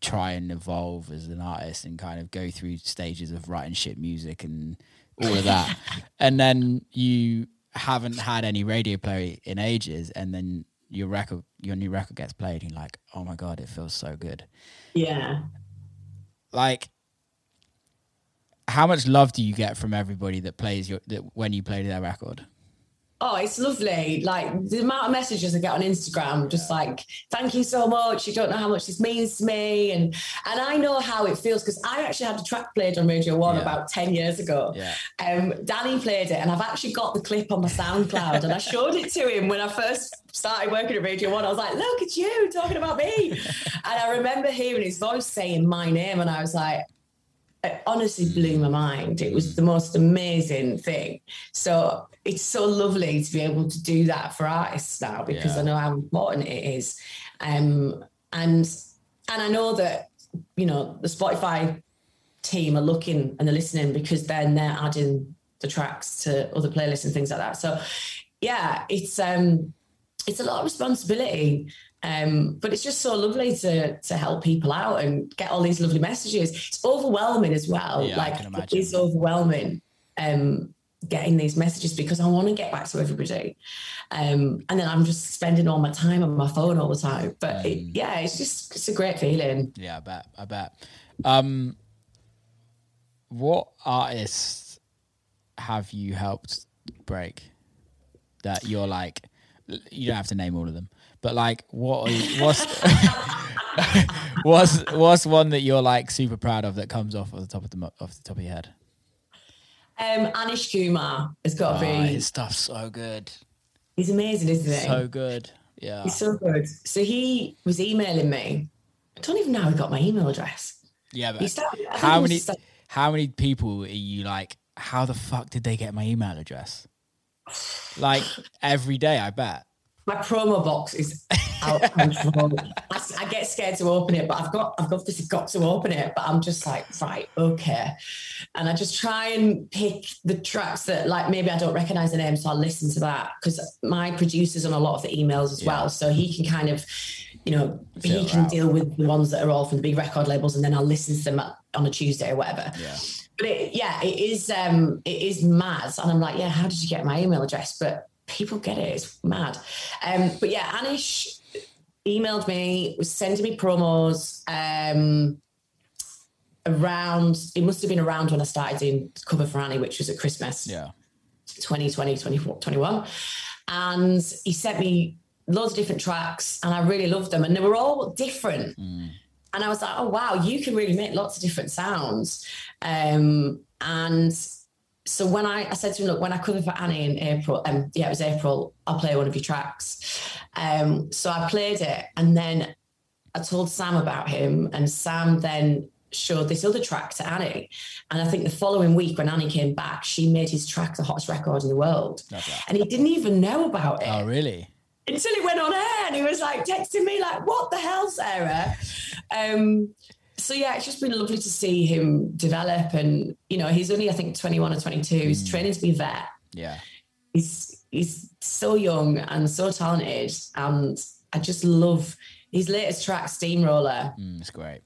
try and evolve as an artist and kind of go through stages of writing shit music and all of that. And then you haven't had any radio play in ages and then your record your new record gets played and you're like oh my god it feels so good. Yeah. like how much love do you get from everybody that plays your that when you play their record Oh, it's lovely. Like the amount of messages I get on Instagram, just like, thank you so much. You don't know how much this means to me. And and I know how it feels because I actually had a track played on Radio One Yeah. about 10 years ago. Yeah. Um, Danny played it, and I've actually got the clip on my SoundCloud, and I showed it to him when I first started working at Radio One. I was like, "Look at you talking about me," and I remember hearing his voice saying my name, and I was like, it honestly blew my mind. It was the most amazing thing. So it's so lovely to be able to do that for artists now because Yeah. I know how important it is. Um, and and I know that you know the Spotify team are looking and they're listening because then they're adding the tracks to other playlists and things like that. So yeah, it's um it's a lot of responsibility. Um, but it's just so lovely to to help people out and get all these lovely messages. It's overwhelming as well. Yeah, like imagine. it's overwhelming um getting these messages because I want to get back to everybody. Um, and then I'm just spending all my time on my phone all the time. But it, Mm. yeah, it's just it's a great feeling. yeah i bet i bet um what artists have you helped break that you're like you don't have to name all of them but like what you, what's what's what's one that you're like super proud of that comes off of the top of the off the top of your head Um, Anish Kumar has got to oh, be. his stuff's so good He's amazing, isn't he? so good yeah He's so good. So he was emailing me. I don't even know how he got my email address. yeah but started, how many just- how many people are you like how the fuck did they get my email address like every day i bet my promo box is out of control. I, I get scared to open it, but I've got I've got this got to open it. But I'm just like, right, okay. And I just try and pick the tracks that like maybe I don't recognize the name, so I'll listen to that because my producer's on a lot of the emails as Yeah. well. So he can kind of, you know, he can out. deal with the ones that are all from the big record labels, and then I'll listen to them on a Tuesday or whatever. yeah But it, yeah, it is um it is mad. And I'm like, yeah, how did you get my email address? But people get it. It's mad. Um, but yeah, Anish emailed me, was sending me promos um around it must have been around when I started doing cover for Annie, which was at Christmas yeah 2020, 24, 21. And he sent me loads of different tracks and I really loved them. And they were all different. And I was like, oh, wow, you can really make lots of different sounds. Um, and so when I, I said to him, look, when I cover for Annie in April, um, yeah, it was April, I'll play one of your tracks. Um, so I played it and then I told Sam about him and Sam then showed this other track to Annie. And I think the following week when Annie came back, she made his track the hottest record in the world. And he didn't even know about it oh really until it went on air and he was like texting me like what the hell sarah um so yeah it's just been lovely to see him develop and you know he's only i think 21 or 22 he's training to be a vet yeah he's he's so young and so talented, and I just love his latest track, Steamroller. Mm, it's great.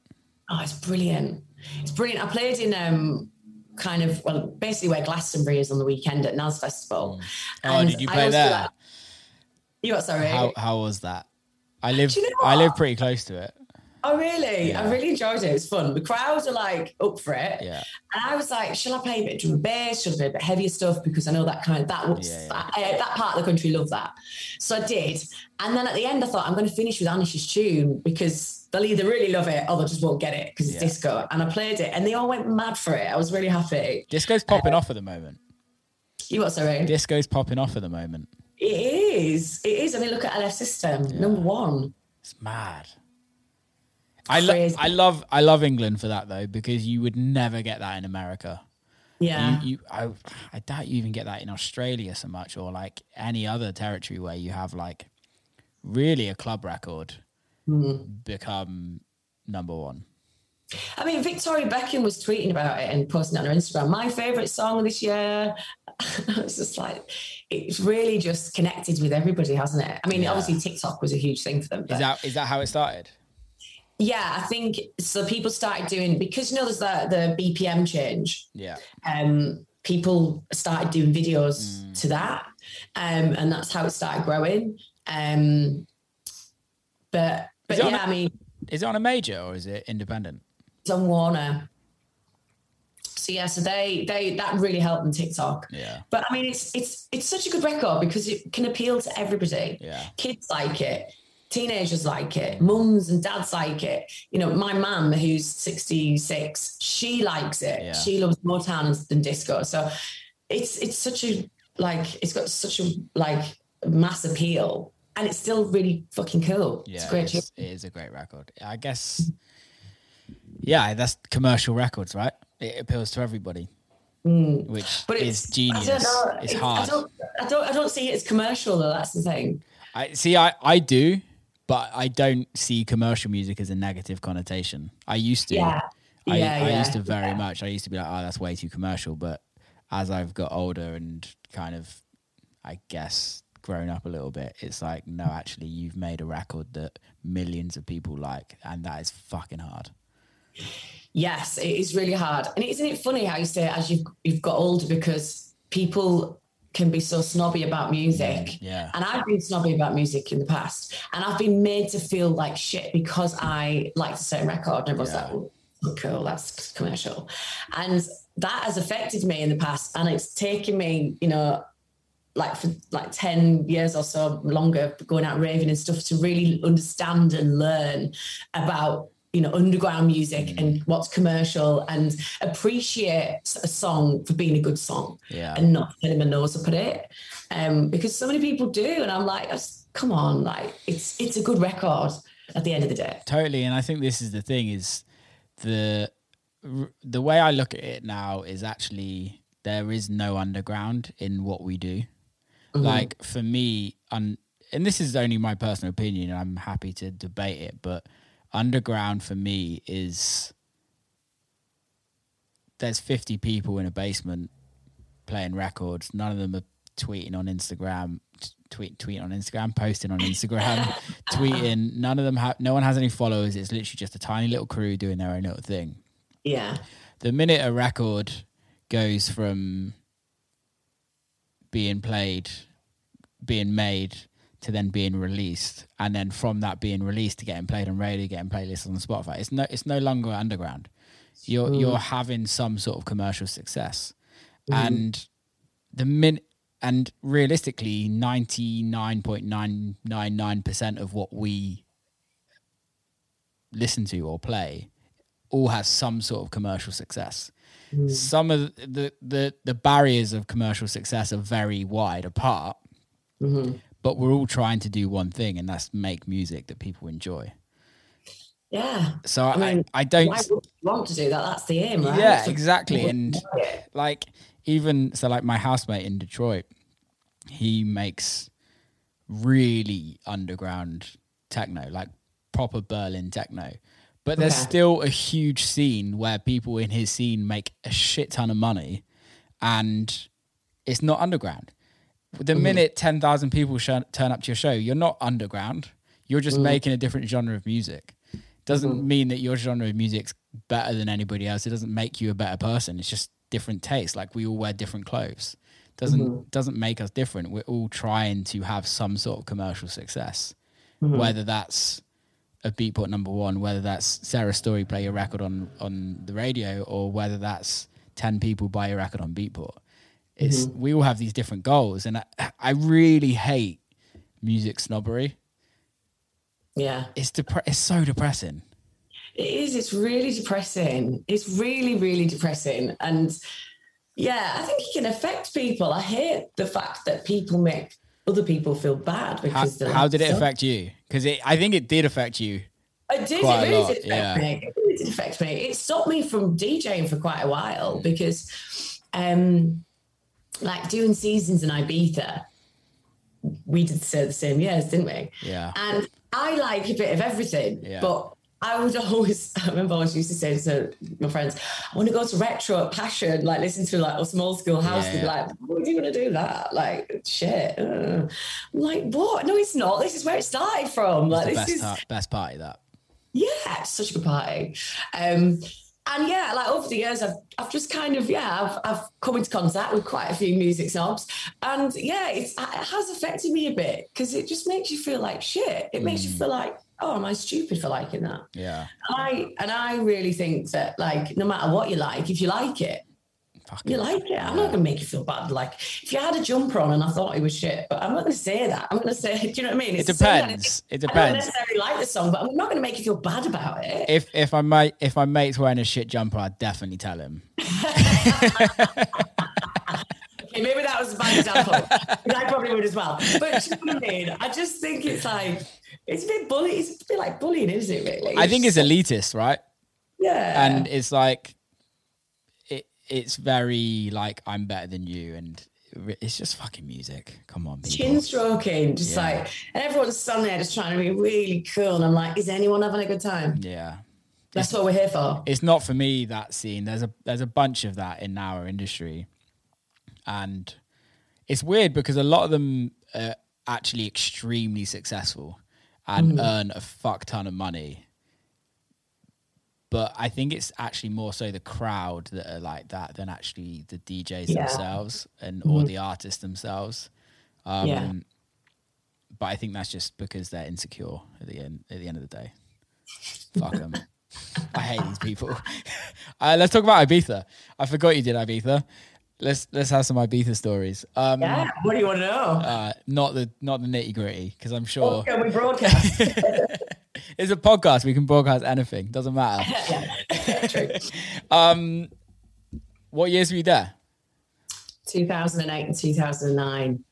Oh, it's brilliant. It's brilliant. I played in um kind of well, basically where Glastonbury is on the weekend at NASS Festival. Oh, And did you play there? like- you what? Sorry. How how was that? I live you know I live pretty close to it. Oh, really? I really enjoyed it. It was fun. The crowds are like up for it. Yeah. And I was like, shall I play a bit of drum and bass? Should I play a bit heavier stuff? Because I know that kind of that was Yeah, yeah. That, I- that part of the country love that. So I did. And then at the end, I thought I'm going to finish with Anish's tune because they'll either really love it or they just won't get it because it's Yeah. disco. And I played it, and they all went mad for it. I was really happy. Disco's popping uh, off at the moment. You what? Sorry. Disco's popping off at the moment. It is. It is. I mean, look at LF System, number one. It's mad. I lo- I love I love England for that though because you would never get that in America. Yeah. You, you I I doubt you even get that in Australia so much or like any other territory where you have like really a club record Mm. become number one. I mean, Victoria Beckham was tweeting about it and posting it on her Instagram. My favorite song this year. it's just like it's really just connected with everybody, hasn't it? I mean, Yeah. obviously TikTok was a huge thing for them. Is that is that how it started? Yeah, I think so. People started doing because you know there's the the BPM change. Yeah. Um, people started doing videos Mm. to that, um, and that's how it started growing. Um, but but Is it on yeah, a- I mean, Is it on a major or is it independent? it's on Warner. So yeah, so they they that really helped them TikTok. Yeah. But I mean, it's it's it's such a good record because it can appeal to everybody. Yeah. Kids like it, teenagers like it, mums and dads like it. You know, my mum, who's sixty six, she likes it. Yeah. She loves more Motown than disco. So it's it's such a like it's got such a like mass appeal, and it's still really fucking cool. Yeah. it's great. It's, it is a great record. I guess Yeah, that's commercial records, right? It appeals to everybody. Which Mm. But is it's genius. I don't know. It's I hard. don't, I don't. I don't see it as commercial though. That's the thing. I see. I I do, but I don't see commercial music as a negative connotation. I used to. Yeah. I, Yeah, I yeah, used to very yeah. much. I used to be like, oh, that's way too commercial. But as I've got older and kind of, I guess, grown up a little bit, it's like, no, actually, you've made a record that millions of people like, and that is fucking hard. Yes, it is really hard. And isn't it funny how you say it as you've you've got older because people can be so snobby about music. Mm, yeah. And I've been snobby about music in the past. And I've been made to feel like shit because I like a certain record. And everyone's Yeah. like, oh, cool, that's commercial. And that has affected me in the past. And it's taken me, you know, like for like 10 years or so longer going out raving and stuff to really understand and learn about you know underground music Mm. and what's commercial and appreciate a song for being a good song Yeah. and not turning my nose up at it um because so many people do and i'm like come on like it's it's a good record at the end of the day totally and i think this is the thing is the the way i look at it now is actually there is no underground in what we do like for me un, and this is only my personal opinion and i'm happy to debate it but underground for me is there's 50 people in a basement playing records. None of them are tweeting on instagram tweet tweeting on instagram posting on instagram tweeting. None of them have no one has any followers. It's literally just a tiny little crew doing their own little thing. Yeah. The minute a record goes from being played, being made to then being released, and then from that being released to getting played on radio, getting playlists on Spotify, it's no it's no longer underground. You're you're having some sort of commercial success, mm-hmm. and the min and realistically, ninety nine point nine nine nine percent of what we listen to or play all has some sort of commercial success. Mm-hmm. Some of the, the the barriers of commercial success are very wide apart, mm-hmm. But we're all trying to do one thing, and that's make music that people enjoy. yeah So I, mean, I, don't. why would you want to do that that's the aim right Yeah, exactly. And like even so, like my housemate in Detroit, he makes really underground techno, like proper Berlin techno. But there's Okay. still a huge scene where people in his scene make a shit ton of money, and it's not underground. The mm. minute ten thousand people sh- turn up to your show, you're not underground. You're just mm. making a different genre of music. Doesn't mm-hmm. mean that your genre of music's better than anybody else. It doesn't make you a better person. It's just different tastes. Like we all wear different clothes. Doesn't mm-hmm. doesn't make us different. We're all trying to have some sort of commercial success, mm-hmm. whether that's a Beatport number one, whether that's Sarah Story play your record on on the radio, or whether that's ten people buy your record on Beatport. It's we all have these different goals, and I, I really hate music snobbery. Yeah. It's depre- It's so depressing. It is. It's really depressing. It's really, really depressing. And yeah, I think it can affect people. I hate the fact that people make other people feel bad because they're how did it affect you? Because I think it did affect you. It did. quite It really did affect yeah. me. It really did affect me. It stopped me from DJing for quite a while because, um, like doing seasons in Ibiza, we did the same years, didn't we? Yeah. And I like a bit of everything, Yeah. but I would always, I remember I always used to say to my friends, I want to go to retro at Passion, like listen to like a small school house. Yeah, yeah. like, what do you want to do that? Like, shit. uh." I'm like, what? No, it's not. This is where it started from. Like, the this best, is, part, best part of that. yeah, such a good party. Um, and yeah, like over the years, I've I've just kind of yeah, I've I've come into contact with quite a few music snobs, and yeah, it's it has affected me a bit because it just makes you feel like shit. It makes you Mm. feel like oh, am I stupid for liking that? Yeah. And I and I really think that like no matter what you like, if you like it, You it. like it. I'm not gonna make you feel bad. Like if you had a jumper on and I thought it was shit, but I'm not gonna say that. I'm gonna say, do you know what I mean? It It's it kind of depends. I don't depends. necessarily like the song, but I'm not gonna make you feel bad about it. If if my mate if my mate's wearing a shit jumper, I'd definitely tell him. Okay, maybe that was a bad example. I probably would as well. But do you know what I mean? I just think it's like it's a bit bully. It's a bit like bullying, isn't it? Really? I think it's elitist, right? yeah. and it's like it it's very like I'm better than you and it's just fucking music. Come on, people. chin stroking, just Yeah. like, and everyone's standing there just trying to be really cool. And I'm like, is anyone having a good time? Yeah. That's what we're here for. It's not for me that scene. There's a there's a bunch of that in our industry. And it's weird because a lot of them are actually extremely successful and mm-hmm. earn a fuck ton of money. But I think it's actually more so the crowd that are like that than actually the DJs Yeah. themselves and or the artists themselves. Um, Yeah. But I think that's just because they're insecure at the end. At the end of the day, fuck them. I hate these people. uh, let's talk about Ibiza. I forgot you did Ibiza. Let's let's have some Ibiza stories. Um, Yeah. What do you want to know? uh, not the not the nitty gritty because I'm sure Can we broadcast? it's a podcast. We can broadcast anything. Doesn't matter. yeah. True. Um, what years were you there, 2008 and 2009.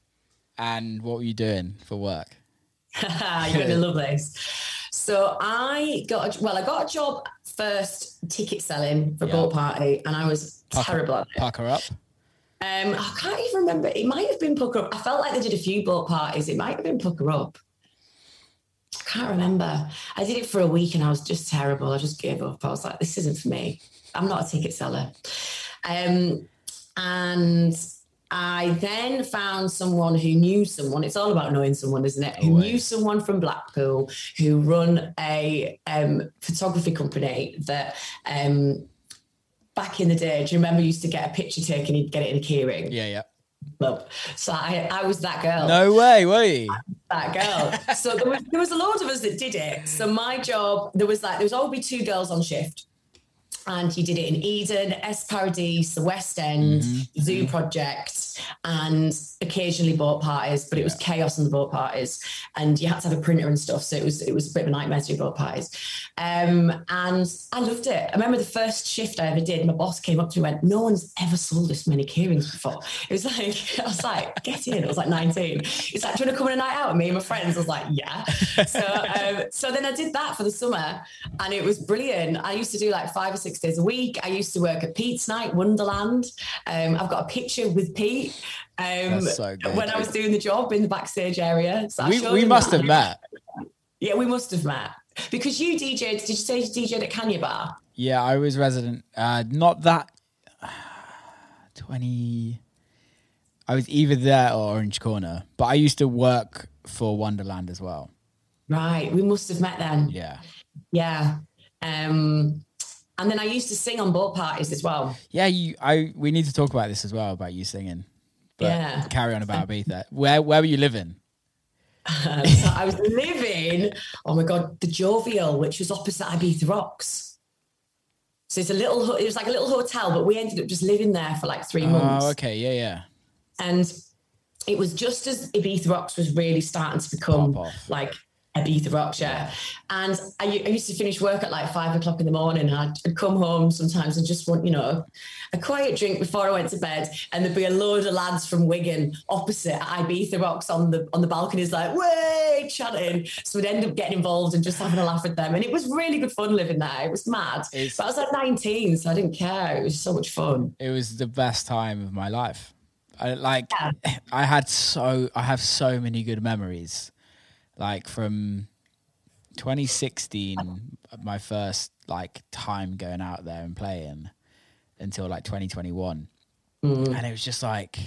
and what were you doing for work? You're gonna love this. So I got a, well, I got a job first ticket selling for Yeah. boat party, and I was Pukka- terrible at it. Pukka up. Um, I can't even remember. It might have been Pukka Up. I felt like they did a few boat parties. It might have been Pukka Up. I can't remember. I did it for a week and I was just terrible. I just gave up. I was like, this isn't for me. I'm not a ticket seller. Um, and I then found someone who knew someone. It's all about knowing someone, isn't it? Who Always. knew someone from Blackpool who run a um, photography company that um, back in the day, do you remember you used to get a picture taken, you'd get it in a keyring? Yeah, yeah. Club. So I, I was that girl. No way, were you? That girl. So there was, there was a load of us that did it. So my job, there was like, there was always two girls on shift. And you did it in Eden, Es Paradis, the West End, Mm-hmm. Zoo Project, and occasionally boat parties, but it was chaos in the boat parties. And you had to have a printer and stuff. So it was it was a bit of a nightmare to do boat parties. Um, and I loved it. I remember the first shift I ever did, my boss came up to me and went, No one's ever sold this many keyrings before. It was like, I was like, get in. I was like 19. It's like, do you want to come on a night out with me and my friends? I was like, yeah. So um, so then I did that for the summer and it was brilliant. I used to do like five or six days a week. I used to work at Pete's Night, Wonderland. Um, I've got a picture with Pete. Um, so when I was doing the job in the backstage area. So We we must that. have met. Yeah, we must have met. Because you DJed, did you say you DJed at Kanya Bar? Yeah, I was resident. Uh, not that. Twenty. I was either there or Orange Corner, but I used to work for Wonderland as well. Right. We must have met then. Yeah. Yeah. Um, and then I used to sing on boat parties as well. Yeah, you I we need to talk about this as well about you singing. But Yeah. carry on about Ibiza. Where where were you living? Um, so I was living, oh my God, the Jovial, which was opposite Ibiza Rocks. So it's a little, it was like a little hotel, but we ended up just living there for like three months. Oh, okay, yeah, yeah. And it was just as Ibiza Rocks was really starting to become like Ibiza Rocks, yeah. And I, used to finish work at like five o'clock in the morning. I'd, I'd come home sometimes and just want, you know, a quiet drink before I went to bed. And there'd be a load of lads from Wigan opposite at Ibiza Rocks on the on the balconies, like, way chatting. So we'd end up getting involved and just having a laugh with them. And it was really good fun living there. It was mad. It's- but I was like 19, so I didn't care. It was so much fun. It was the best time of my life. I like Yeah. I had so I have so many good memories. Like from 2016, my first like time going out there and playing until like 2021. Mm. And it was just like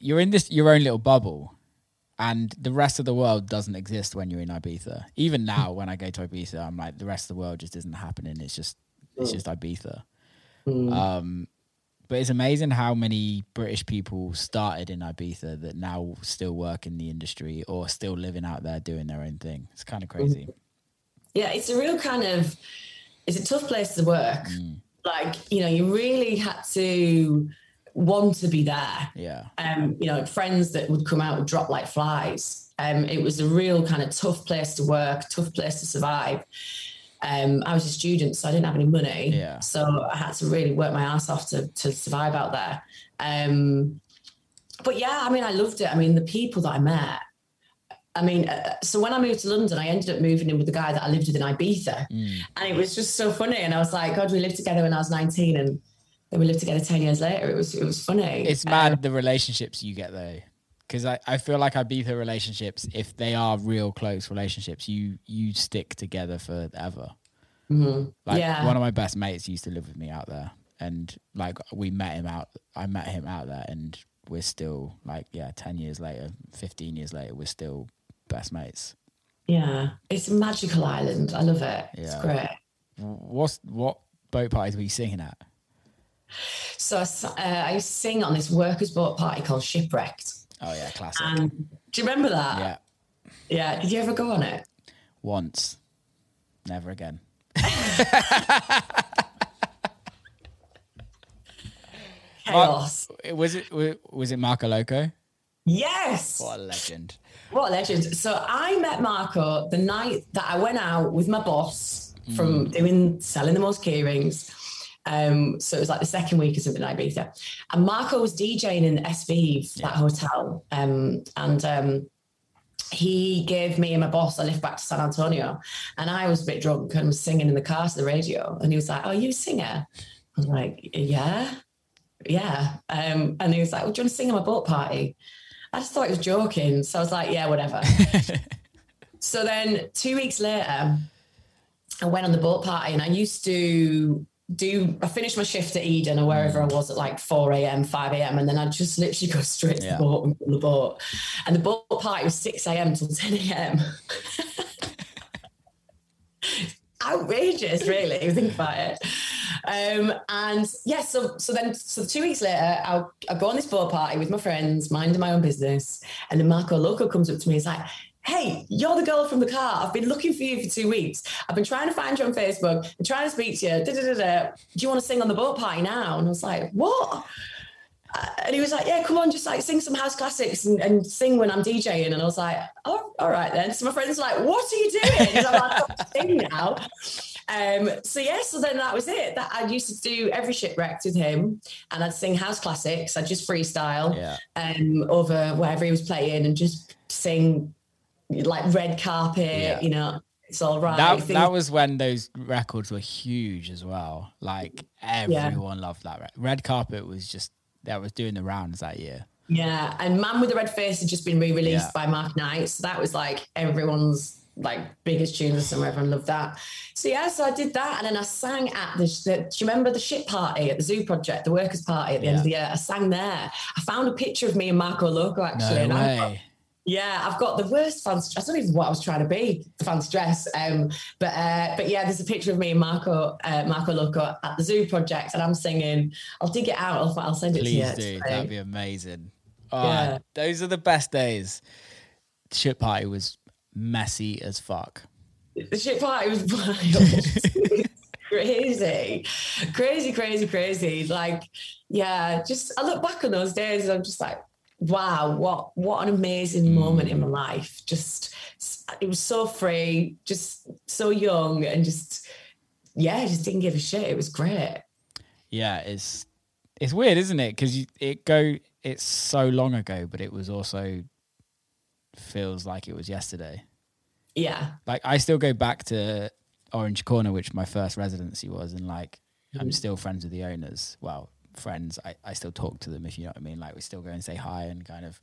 you're in this your own little bubble and the rest of the world doesn't exist when you're in Ibiza. Even now when I go to Ibiza, I'm like the rest of the world just isn't happening. It's just it's just Ibiza. Mm. Um, but it's amazing how many British people started in Ibiza that now still work in the industry or still living out there doing their own thing. It's kind of crazy. Yeah, it's a real kind of it's a tough place to work. Like, you know, you really had to want to be there. Yeah. Um, you know, friends that would come out would drop like flies. Um, it was a real kind of tough place to work, tough place to survive. Um, I was a student, so I didn't have any money. Yeah. So I had to really work my ass off to, to survive out there. Um, but yeah, I mean, I loved it. I mean, the people that I met. I mean, uh, so when I moved to London, I ended up moving in with the guy that I lived with in Ibiza. Mm. And it was just so funny. And I was like, God, we lived together when I was 19 and then we lived together 10 years later. It was it was funny. It's mad the relationships you get though. Because I, I feel like I beat Ibiza relationships, if they are real close relationships, you you stick together forever. Mhm. Like Yeah. one of my best mates used to live with me out there, and like we met him out. I met him out there, and we're still like yeah, ten years later, fifteen years later, we're still best mates. Yeah. It's a magical island. I love it. It's great. What's what boat parties were you singing at? So I, s- uh, I sing on this workers' boat party called Shipwrecked. Oh yeah, classic. And do you remember that? yeah, Yeah. Did you ever go on it? once, never again. Chaos. Uh, was it was it Marco Loco? yes. What a legend! What a legend. So I met Marco the night that I went out with my boss from mm. doing selling the most keyrings. Um, so it was like the second week or something in Ibiza. And Marco was DJing in SV, that hotel. Um, and um, he gave me and my boss a lift back to San Antonio. And I was a bit drunk and was singing in the car to the radio. And he was like, Oh, you a singer? I was like, Yeah. Yeah. Um, and he was like, Well, do you want to sing at my boat party? I just thought he was joking. So I was like, yeah, whatever. so then two weeks later, I went on the boat party and I used to do, I finished my shift at Eden or wherever I was at like 4 a.m., 5 a.m. And then I'd just literally go straight to Yeah. the boat and the boat. And the boat party was 6 a.m. till 10 a.m. outrageous, really. if you Think about it. Um, and yeah, so so then so two weeks later, I'll, I'll go on this boat party with my friends, minding my own business, and then Marco Loco comes up to me. He's like, "Hey, you're the girl from the car. I've been looking for you for two weeks. I've been trying to find you on Facebook. I'm trying to speak to you. Da, da, da. Do you want to sing on the boat party now?" And I was like, "What?" Uh, and he was like, "Yeah, come on, just like sing some house classics and, and sing when I'm DJing." And I was like, "Oh, all right then." So my friends were like, "What are you doing?" And I'm like, "I can't sing now." Um, so yeah, so then that was it. That I used to do every shipwrecked with him, and I'd sing house classics. I'd just freestyle Yeah. um, over wherever he was playing, and just sing like red carpet. Yeah. You know, it's all right. That things- that was when those records were huge as well. Like everyone loved that. Re- Red carpet was just that was doing the rounds that year. Yeah, and Man with the Red Face had just been re-released Yeah. by Mark Knight, so that was like everyone's like biggest tunes of the summer. Everyone loved that. So yeah, so I did that, and then I sang at the. the do you remember the shit party at the Zoo Project, the workers' party at the end of the year? I sang there. I found a picture of me and Marco Loco actually. No and got- way. Yeah, I've got the worst fancy. Dress. I don't even know what I was trying to be, the fancy dress. Um, but uh, but yeah, there's a picture of me and Marco uh, Marco Loco at the Zoo Project, and I'm singing. I'll dig it out. I'll, I'll send it Please to you. do. That'd be amazing. Oh, Yeah. Those are the best days. Shit party was messy as fuck. The shit party was wild. crazy, crazy, crazy, crazy. Like, yeah, just I look back on those days and I'm just like, wow, what what an amazing mm. moment in my life. Just it was so free, just so young, and just yeah, just didn't give a shit. It was great. Yeah, it's it's weird, isn't it? Because it go it's so long ago, but it was also feels like it was yesterday. Yeah, Like I still go back to Orange Corner, which my first residency was, and like I'm mm. still friends with the owners. Well, friends. I, I still talk to them if you know what I mean. Like we still go and say hi and kind of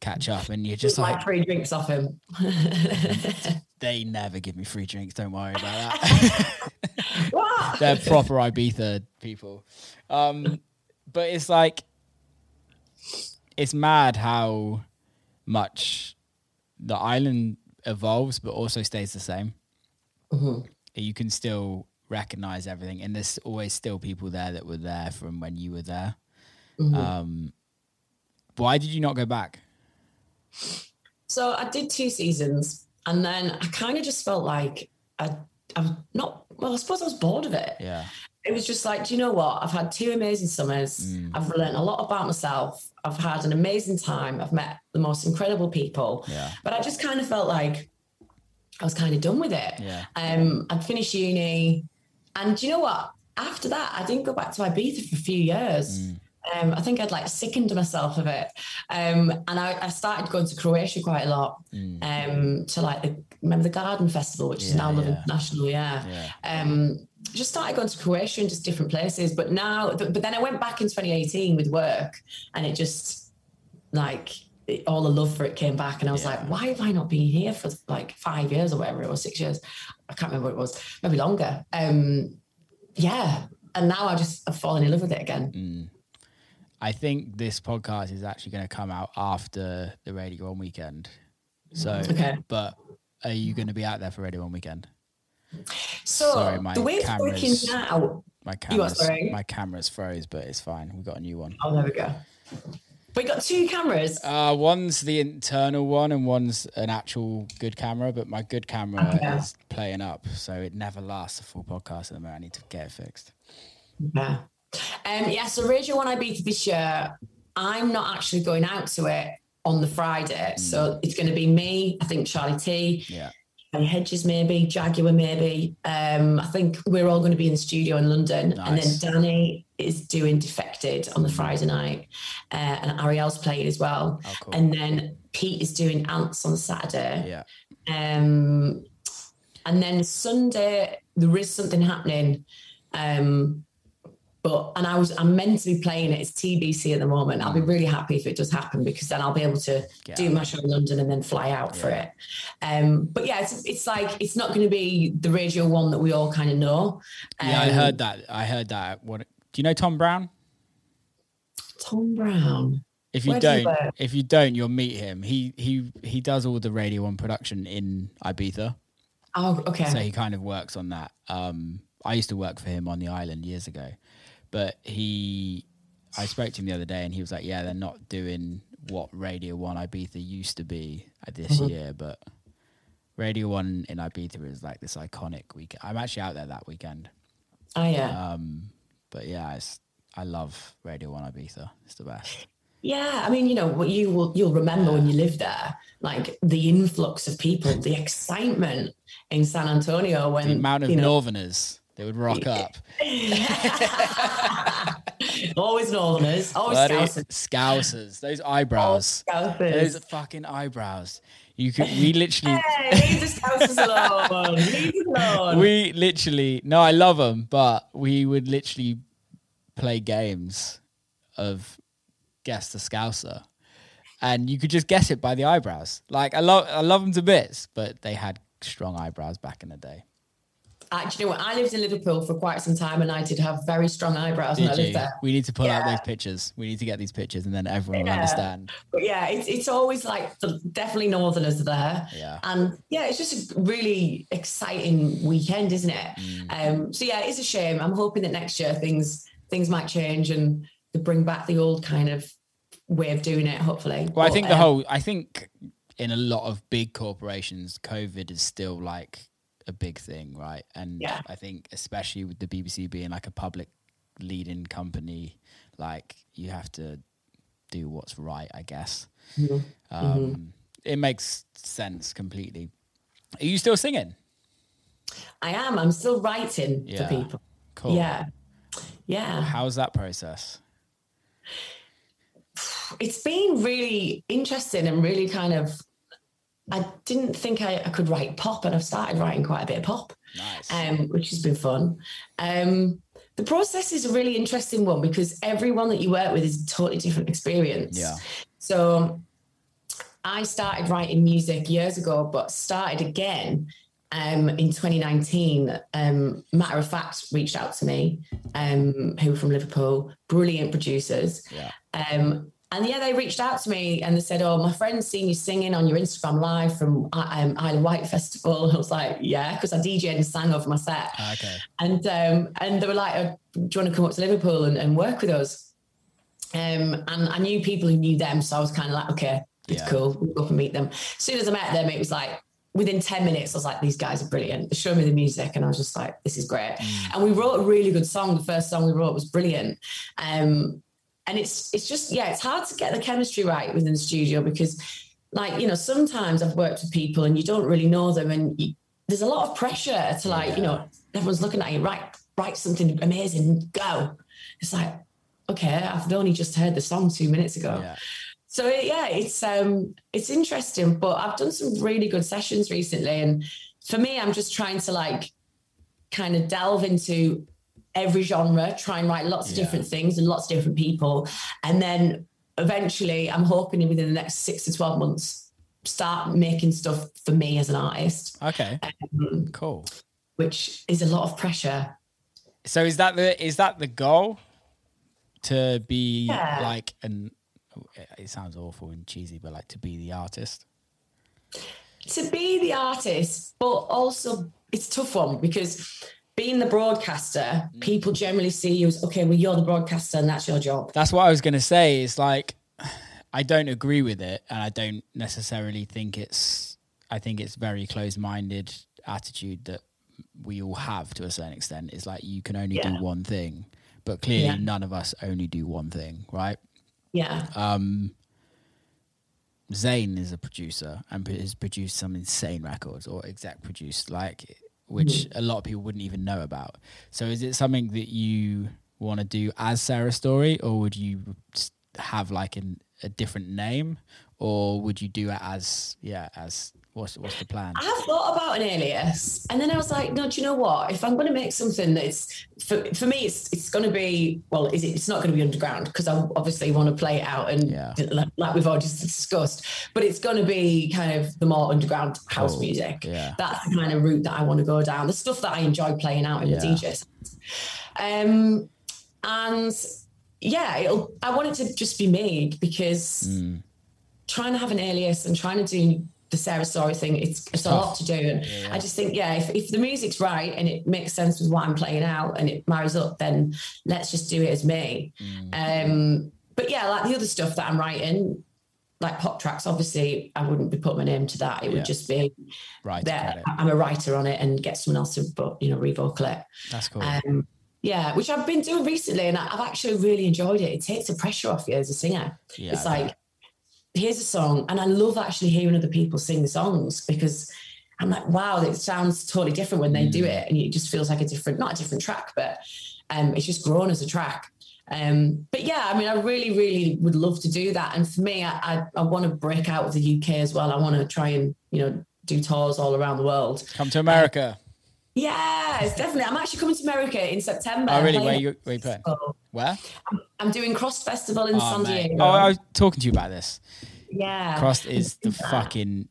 catch up, and you're just like like free drinks off him. they never give me free drinks. Don't worry about that. They're proper Ibiza people. Um, but it's like it's mad how much the island evolves, but also stays the same. Mhm. You can still recognize everything, and there's always still people there that were there from when you were there. Mhm. Um, why did you not go back? So I did two seasons, and then I kind of just felt like I, I'm not. Well, I suppose I was bored of it. Yeah, It was just like, do you know what? I've had two amazing summers. Mm. I've learned a lot about myself. I've had an amazing time. I've met the most incredible people. yeah, But I just kind of felt like I was kind of done with it. yeah. Um, I'd finished uni, and do you know what? After that, I didn't go back to Ibiza for a few years. Mm. Um, I think I'd like sickened myself of it, um, and I, I started going to Croatia quite a lot. Mm. Um, to like the remember the Garden Festival, which is now yeah. International, yeah. Yeah. Um, just started going to Croatia and just different places, but now, but then I went back in 2018 with work, and it just like it, all the love for it came back, and I was Yeah. like, why have I not been here for like five years or whatever it was, six years? I can't remember what it was, maybe longer. Um, yeah, and now I just have fallen in love with it again. Mm. I think this podcast is actually going to come out after the Radio One weekend. So, Okay. but are you going to be out there for Radio One weekend? So Sorry, my the way it's working now, My camera's my camera's froze, but it's fine. We've got a new one. oh, there we go. We got two cameras. Uh, one's the internal one, and one's an actual good camera. But my good camera is playing up, so it never lasts a full podcast at the moment. I need to get it fixed. Yeah. Um, yeah, so Radio One Ibiza this year, I'm not actually going out to it on the Friday. So it's going to be me, I think Charlie Tee, Yeah, Charlie Hedges maybe, Jaguar maybe. Um, I think we're all going to be in the studio in London. And then Danny is doing Defected on the Friday night. Uh, and Arielle's playing as well. oh cool. And then Pete is doing Ants on Saturday. yeah, Um, and then Sunday there is something happening. Um, but and I was I'm meant to be playing it. It's TBC at the moment. I'll be really happy if it does happen because then I'll be able to Get do my show in London and then fly out for it. Um, but yeah, it's it's like it's not going to be the radio one that we all kind of know. yeah. I Um, heard that. I heard that. What? Do you know Tom Brown? Tom Brown. If you Where don't, if you don't, you'll meet him. He he he does all the Radio One production in Ibiza, Oh, okay. so he kind of works on that. Um, I used to work for him on the island years ago, but he, I spoke to him the other day, and he was like, "Yeah, they're not doing what Radio One Ibiza used to be this Mhm. year, but Radio One in Ibiza is like this iconic weekend. I'm actually out there that weekend. oh yeah. Um, but yeah, it's, I love Radio One Ibiza. It's the best. Yeah, I mean, you know, what you will you'll remember when you live there, like the influx of people, the excitement in San Antonio when The amount of you know, Northerners they would rock up. always Northerners, always Bloody Scousers. Scousers. Those eyebrows. Scousers. Those fucking eyebrows. You could we literally Hey, leave the Scousers alone. Leave alone. we literally no, I love them, but we would literally play games of guess the Scouser. and you could just guess it by the eyebrows. Like I love I love them to bits, but they had strong eyebrows back in the day. Actually, you know what? I lived in Liverpool for quite some time, and I did have very strong eyebrows Did when I lived you? there. We need to pull out those pictures. We need to get these pictures, and then everyone will understand. But yeah, it's it's always like the, definitely Northerners are there. Yeah. And yeah, it's just a really exciting weekend, isn't it? Mm. Um, so yeah, it's a shame. I'm hoping that next year things things might change and they bring back the old kind of way of doing it. Hopefully. Well, I But, think the um, whole. I think in a lot of big corporations, COVID is still like a big thing, right? And Yeah. I think especially with the BBC being like a public leading company, like you have to do what's right, I guess. Mhm. Um, It makes sense completely. Are you still singing? I am. I'm still writing Yeah. for people. Cool. Yeah. Yeah. How's that process? it's been really interesting and really kind of I didn't think I, I could write pop and I've started writing quite a bit of pop, Nice. um, which has been fun. Um, the process is a really interesting one because everyone that you work with is a totally different experience. Yeah. So I started writing music years ago, but started again um, in 2019. Um, matter of fact, reached out to me, um, who were from Liverpool, brilliant producers. yeah. Um, and yeah, they reached out to me and they said, "Oh, my friend's seen you singing on your Instagram live from um, Isle of Wight Festival." And I was like, "Yeah," because I DJed and sang over my set. Ah, Okay. And um, and they were like, oh, "Do you want to come up to Liverpool and, and work with us?" Um, and I knew people who knew them, so I was kind of like, "Okay, it's Yeah. cool. We'll go up and meet them." As soon as I met them, it was like within ten minutes, I was like, "These guys are brilliant." They showed me the music, and I was just like, "This is great." Mm. And we wrote a really good song. The first song we wrote was brilliant. Um, and it's it's just yeah, it's hard to get the chemistry right within the studio because, like you know, sometimes I've worked with people and you don't really know them, and you, there's a lot of pressure to like you know everyone's looking at you, write write something amazing, go. It's like okay, I've only just heard the song two minutes ago. Yeah. So yeah, it's um it's interesting, but I've done some really good sessions recently, and for me, I'm just trying to like kind of delve into every genre, try and write lots of Yeah. different things and lots of different people, and then eventually, I'm hoping within the next six to twelve months, start making stuff for me as an artist, Okay. um, Cool. which is a lot of pressure. So is that the is that the goal to be Yeah. like an it sounds awful and cheesy but like to be the artist to be the artist, but also it's a tough one because being the broadcaster, people generally see you as okay, well, you're the broadcaster and that's your job. that's what i was going to say is like i don't agree with it and i don't necessarily think it's i think it's very closed-minded attitude that we all have to a certain extent is like you can only Yeah. do one thing but clearly Yeah. none of us only do one thing right Yeah. um Zayn is a producer and has produced some insane records or exec produced like which hmm. a lot of people wouldn't even know about. So is it something that you want to do as Sarah Story or would you have like an, a different name or would you do it as yeah as what's what's the plan? I have thought about an alias, and then I was like, no, do you know what? If I'm going to make something that's for, for me, it's it's going to be well, is it, it's not going to be underground because I obviously want to play it out and Yeah. like, like we've already discussed, but it's going to be kind of the more underground house Cool. music. Yeah. That's the kind of route that I want to go down. The stuff that I enjoy playing out in Yeah. the DJ sets. Um, and yeah, it'll, I want it to just be me because Mm, trying to have an alias and trying to do the Sarah Story thing, it's, it's a lot to do. And Yeah. I just think, yeah, if, if the music's right and it makes sense with what I'm playing out and it marries up, then let's just do it as me. mm, Um, but yeah, like the other stuff that I'm writing, like pop tracks, obviously I wouldn't be putting my name to that. It Yeah. would just be right. that I'm a writer on it and get someone else to, but you know, revocal it. That's cool. Um, yeah, which I've been doing recently, and I've actually really enjoyed it. It takes the pressure off you as a singer. yeah. it's like, here's a song, and I love actually hearing other people sing the songs because I'm like, wow, it sounds totally different when they do Mm. it, and it just feels like a different, not a different track, but um, it's just grown as a track. Um, but yeah, I mean, I really, really would love to do that. And for me, I, I, I want to break out of the UK as well. I want to try and you know do tours all around the world. Come to America. Yeah, it's definitely. I'm actually coming to America in September. oh really? Where you where you playing? Where? I'm doing CRSSD Festival in Oh, San. Diego. oh, I was talking to you about this. Yeah. Cross is the that. fucking.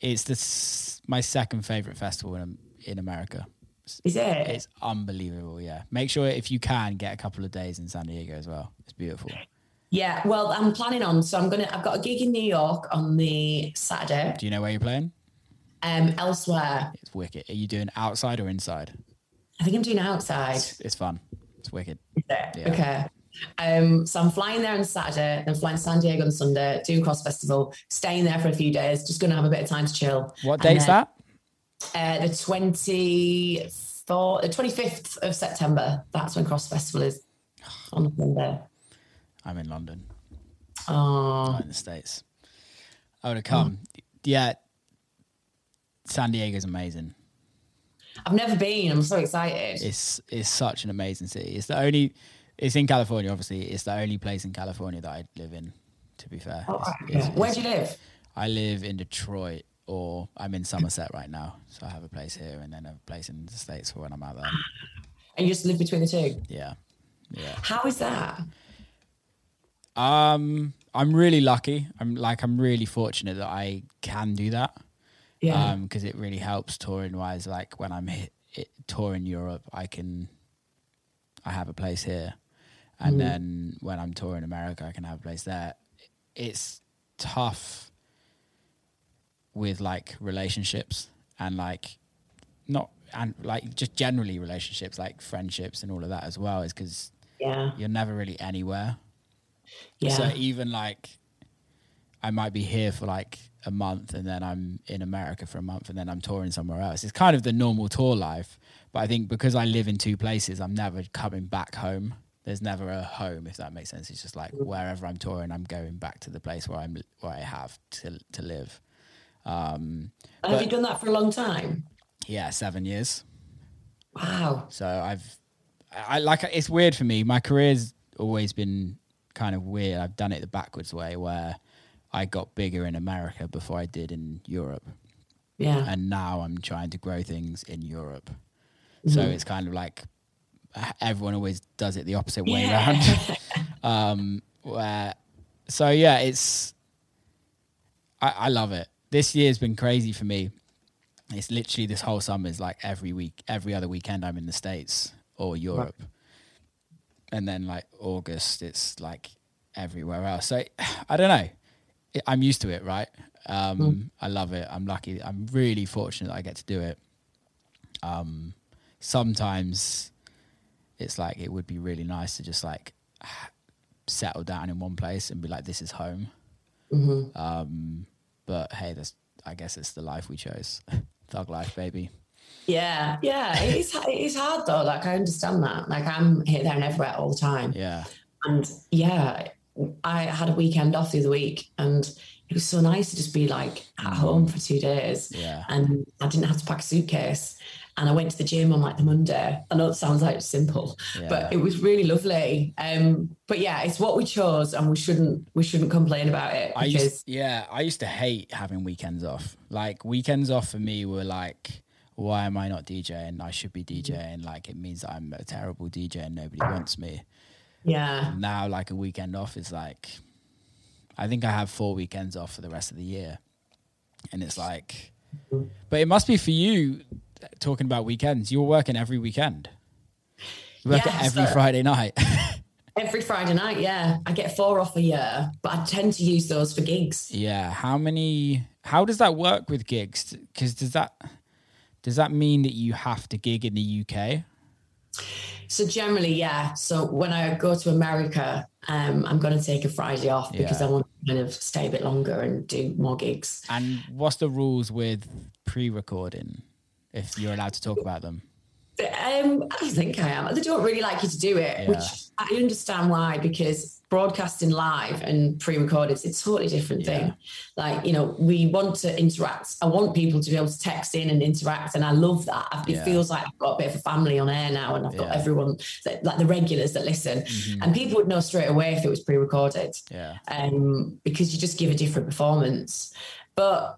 It's the my second favorite festival in in America. Is it? It's unbelievable. Yeah, make sure if you can get a couple of days in San Diego as well. It's beautiful. yeah. Well, I'm planning on. So I'm gonna. I've got a gig in New York on the Saturday. Do you know where you're playing? Um, elsewhere, It's wicked. Are you doing outside or inside? I think I'm doing outside. It's, it's fun. It's wicked. Is it? Yeah. Okay. Um, so I'm flying there on Saturday, then flying to San Diego on Sunday, doing CRSSD Festival, staying there for a few days, just going to have a bit of time to chill. What date's then, that? Uh, the 24th, the 25th of September. That's when CRSSD Festival is on Sunday. I'm in London. Oh, not in the states. I would have come. Yeah, San Diego's amazing. I've never been. I'm so excited. It's it's such an amazing city. It's the only. It's in California, obviously. It's the only place in California that I live in. To be fair, Oh, It's- it's- Where do you live? I live in Detroit, or I'm in Somerset right now. So I have a place here, and then a place in the states for when I'm out there. And you just live between the two. Yeah, yeah. How is that? Um, I'm really lucky. I'm like I'm really fortunate that I can do that. Yeah. Um, because it really helps touring wise. Like when I'm hit, it, touring Europe, I can, I have a place here, and then when I'm touring America, I can have a place there. It's tough with like relationships and like not and like just generally relationships, like friendships and all of that as well, is because yeah. you're never really anywhere. Yeah. So even like, I might be here for like a month and then I'm in America for a month and then I'm touring somewhere else. It's kind of the normal tour life. But I think because I live in two places, I'm never coming back home. There's never a home, if that makes sense. It's just like wherever I'm touring, I'm going back to the place where I'm where I have to to live. Um, And have but- you done that for a long time? yeah, seven years. Wow. So I've, I like it's weird for me. My career's always been kind of weird. I've done it the backwards way where I got bigger in America before I did in Europe, Yeah. and now I'm trying to grow things in Europe. So it's kind of like uh, everyone always does it the opposite way Yeah. around. um, where, so yeah, it's I, I love it. This year's been crazy for me. It's literally this whole summer is like every week, every other weekend I'm in the States or Europe. And then like August, it's like everywhere else. So I don't know. It, I'm used to it, right? Um, I love it. I'm lucky. I'm really fortunate that I get to do it. Um, sometimes it's like it would be really nice to just like settle down in one place and be like, this is home. Mm-hmm. Um, but hey, that's I guess it's the life we chose. Thug life, baby. Yeah, yeah, it is. It is hard though. Like I understand that. Like I'm here, there, and everywhere all the time. Yeah. And yeah, I had a weekend off the other week, and it was so nice to just be like at home for two days. Yeah. And I didn't have to pack a suitcase. And I went to the gym on like the Monday. I know it sounds like simple, Yeah. but it was really lovely. Um, but yeah, it's what we chose, and we shouldn't we shouldn't complain about it I because used, yeah, I used to hate having weekends off. Like weekends off for me were like, why am I not DJing? I should be DJing. Like it means that I'm a terrible DJ and nobody wants me. Yeah, Now, like a weekend off is like, I think I have four weekends off for the rest of the year, and it's like, but it must be for you. Talking about weekends, you're working every weekend. You work Yeah, every so- Friday night. every Friday night. Yeah, I get four off a year, but I tend to use those for gigs. Yeah. How many? How does that work with gigs? Because does that does that mean that you have to gig in the UK? So generally, yeah. So when I go to America, um, I'm going to take a Friday off because Yeah. I want to kind of stay a bit longer and do more gigs. And what's the rules with pre-recording? If you're allowed to talk about them. Um, I don't think I am. They don't really like you to do it, Yeah. which I understand why, because broadcasting live and pre-recorded, it's a totally different thing. Yeah. Like, you know, we want to interact. I want people to be able to text in and interact, and I love that. It Yeah. feels like I've got a bit of a family on air now, and I've got everyone, that, like the regulars that listen, Mhm. and people would know straight away if it was pre-recorded Yeah. um, because you just give a different performance. But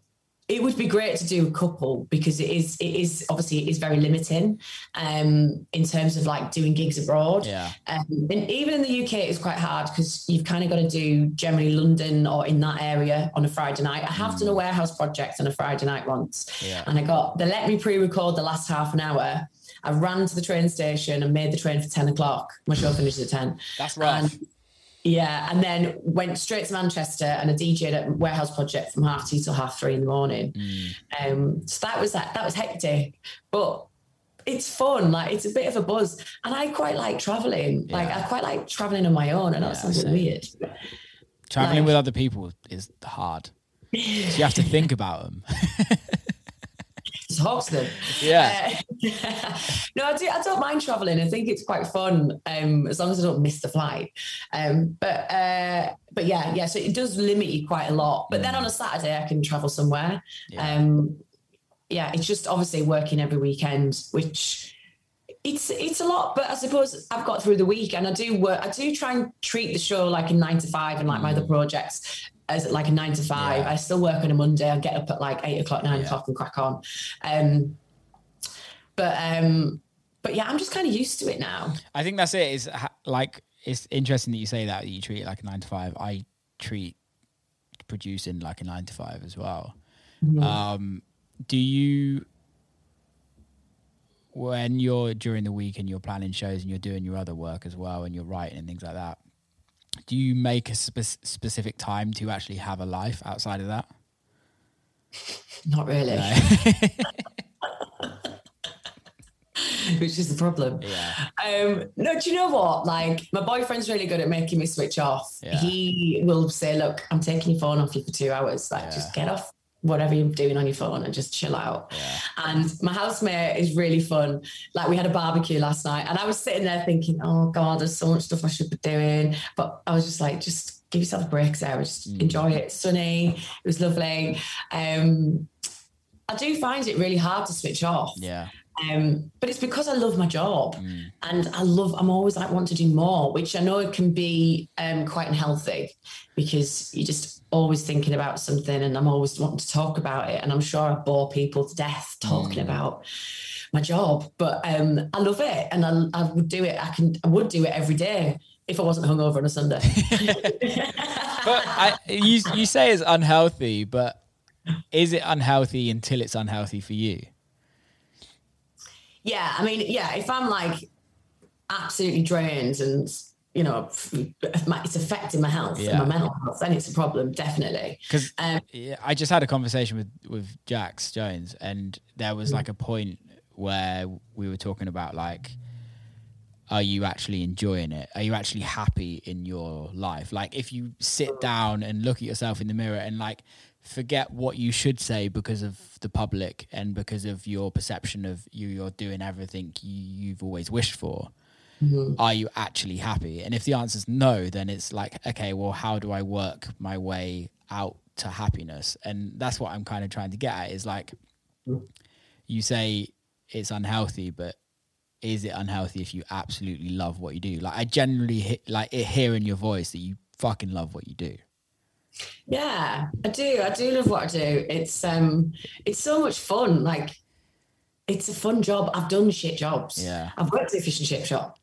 it would be great to do a couple because it is it is obviously it is very limiting um in terms of like doing gigs abroad Yeah. um, and even in the UK it's quite hard because you've kind of got to do generally London or in that area on a Friday night I have done a warehouse project on a Friday night once Yeah. and I got they let me pre-record the last half an hour I ran to the train station and made the train for 10 o'clock my show finishes at 10 That's rough. Yeah, and then went straight to Manchester and I DJ'd at Warehouse Project from half two till half three in the morning. Mm. Um, so that was that. That was hectic, but it's fun. Like it's a bit of a buzz, and I quite like traveling. Like I quite like traveling on my own. and know Yeah, that sounds a weird. Traveling like- with other people is hard. So you have to think about them. To them. Yeah. Uh, no, I do. I don't mind traveling. I think it's quite fun, um, as long as I don't miss the flight. Um, but uh, but yeah, yeah. So it does limit you quite a lot. But then on a Saturday, I can travel somewhere. Yeah. Um, yeah, it's just obviously working every weekend, which it's it's a lot. But I suppose I've got through the week, and I do work. I do try and treat the show like a nine to five, and like my other projects as like a nine to five. Yeah. I still work on a Monday. I get up at like eight o'clock, nine Yeah. o'clock, and crack on. Um, but um, but yeah, I'm just kind of used to it now. I think that's it. Is like it's interesting that you say that, that you treat it like a nine to five. I treat producing like a nine to five as well. Um, do you, when you're during the week and you're planning shows and you're doing your other work as well and you're writing and things like that, do you make a spe- specific time to actually have a life outside of that? Not really, No. which is the problem. yeah. Um, no, do you know what? Like, my boyfriend's really good at making me switch off. Yeah. He will say, Look, I'm taking your phone off you for two hours. Like, Yeah. just get off whatever you're doing on your phone and just chill out. Yeah. And my housemate is really fun. Like, we had a barbecue last night, and I was sitting there thinking, Oh, God, there's so much stuff I should be doing. But I was just like, Just give yourself a break, Sarah. Just Mm. enjoy it. It's sunny. It was lovely. Um, I do find it really hard to switch off. Yeah. Um, but it's because I love my job Mm. and I love, I'm always like, want to do more, which I know it can be um, quite unhealthy because you're just always thinking about something and I'm always wanting to talk about it. And I'm sure I bore people to death talking Mm. about my job, but um, I love it and I, I would do it. I can, I would do it every day if I wasn't hungover on a Sunday. But I, you you say it's unhealthy, but is it unhealthy until it's unhealthy for you? Yeah, I mean, yeah, if I'm like absolutely drained and you know it's affecting my health Yeah. and my mental health, then it's a problem, definitely. Because Um, yeah, I just had a conversation with with Jax Jones, and there was like a point where we were talking about like, are you actually enjoying it? Are you actually happy in your life? Like, if you sit down and look at yourself in the mirror and like forget what you should say because of the public and because of your perception of you, you're doing everything you, you've always wished for. Mm-hmm. Are you actually happy? And if the answer is no, then it's like, okay, well, how do I work my way out to happiness? And that's what I'm kind of trying to get at is like, you say it's unhealthy, but is it unhealthy if you absolutely love what you do? Like, I generally hit, like it hear in your voice that you fucking love what you do. Yeah, I do. I do love what I do. It's um, it's so much fun. Like, it's a fun job. I've done shit jobs. Yeah. I've worked at a fish and chip shop.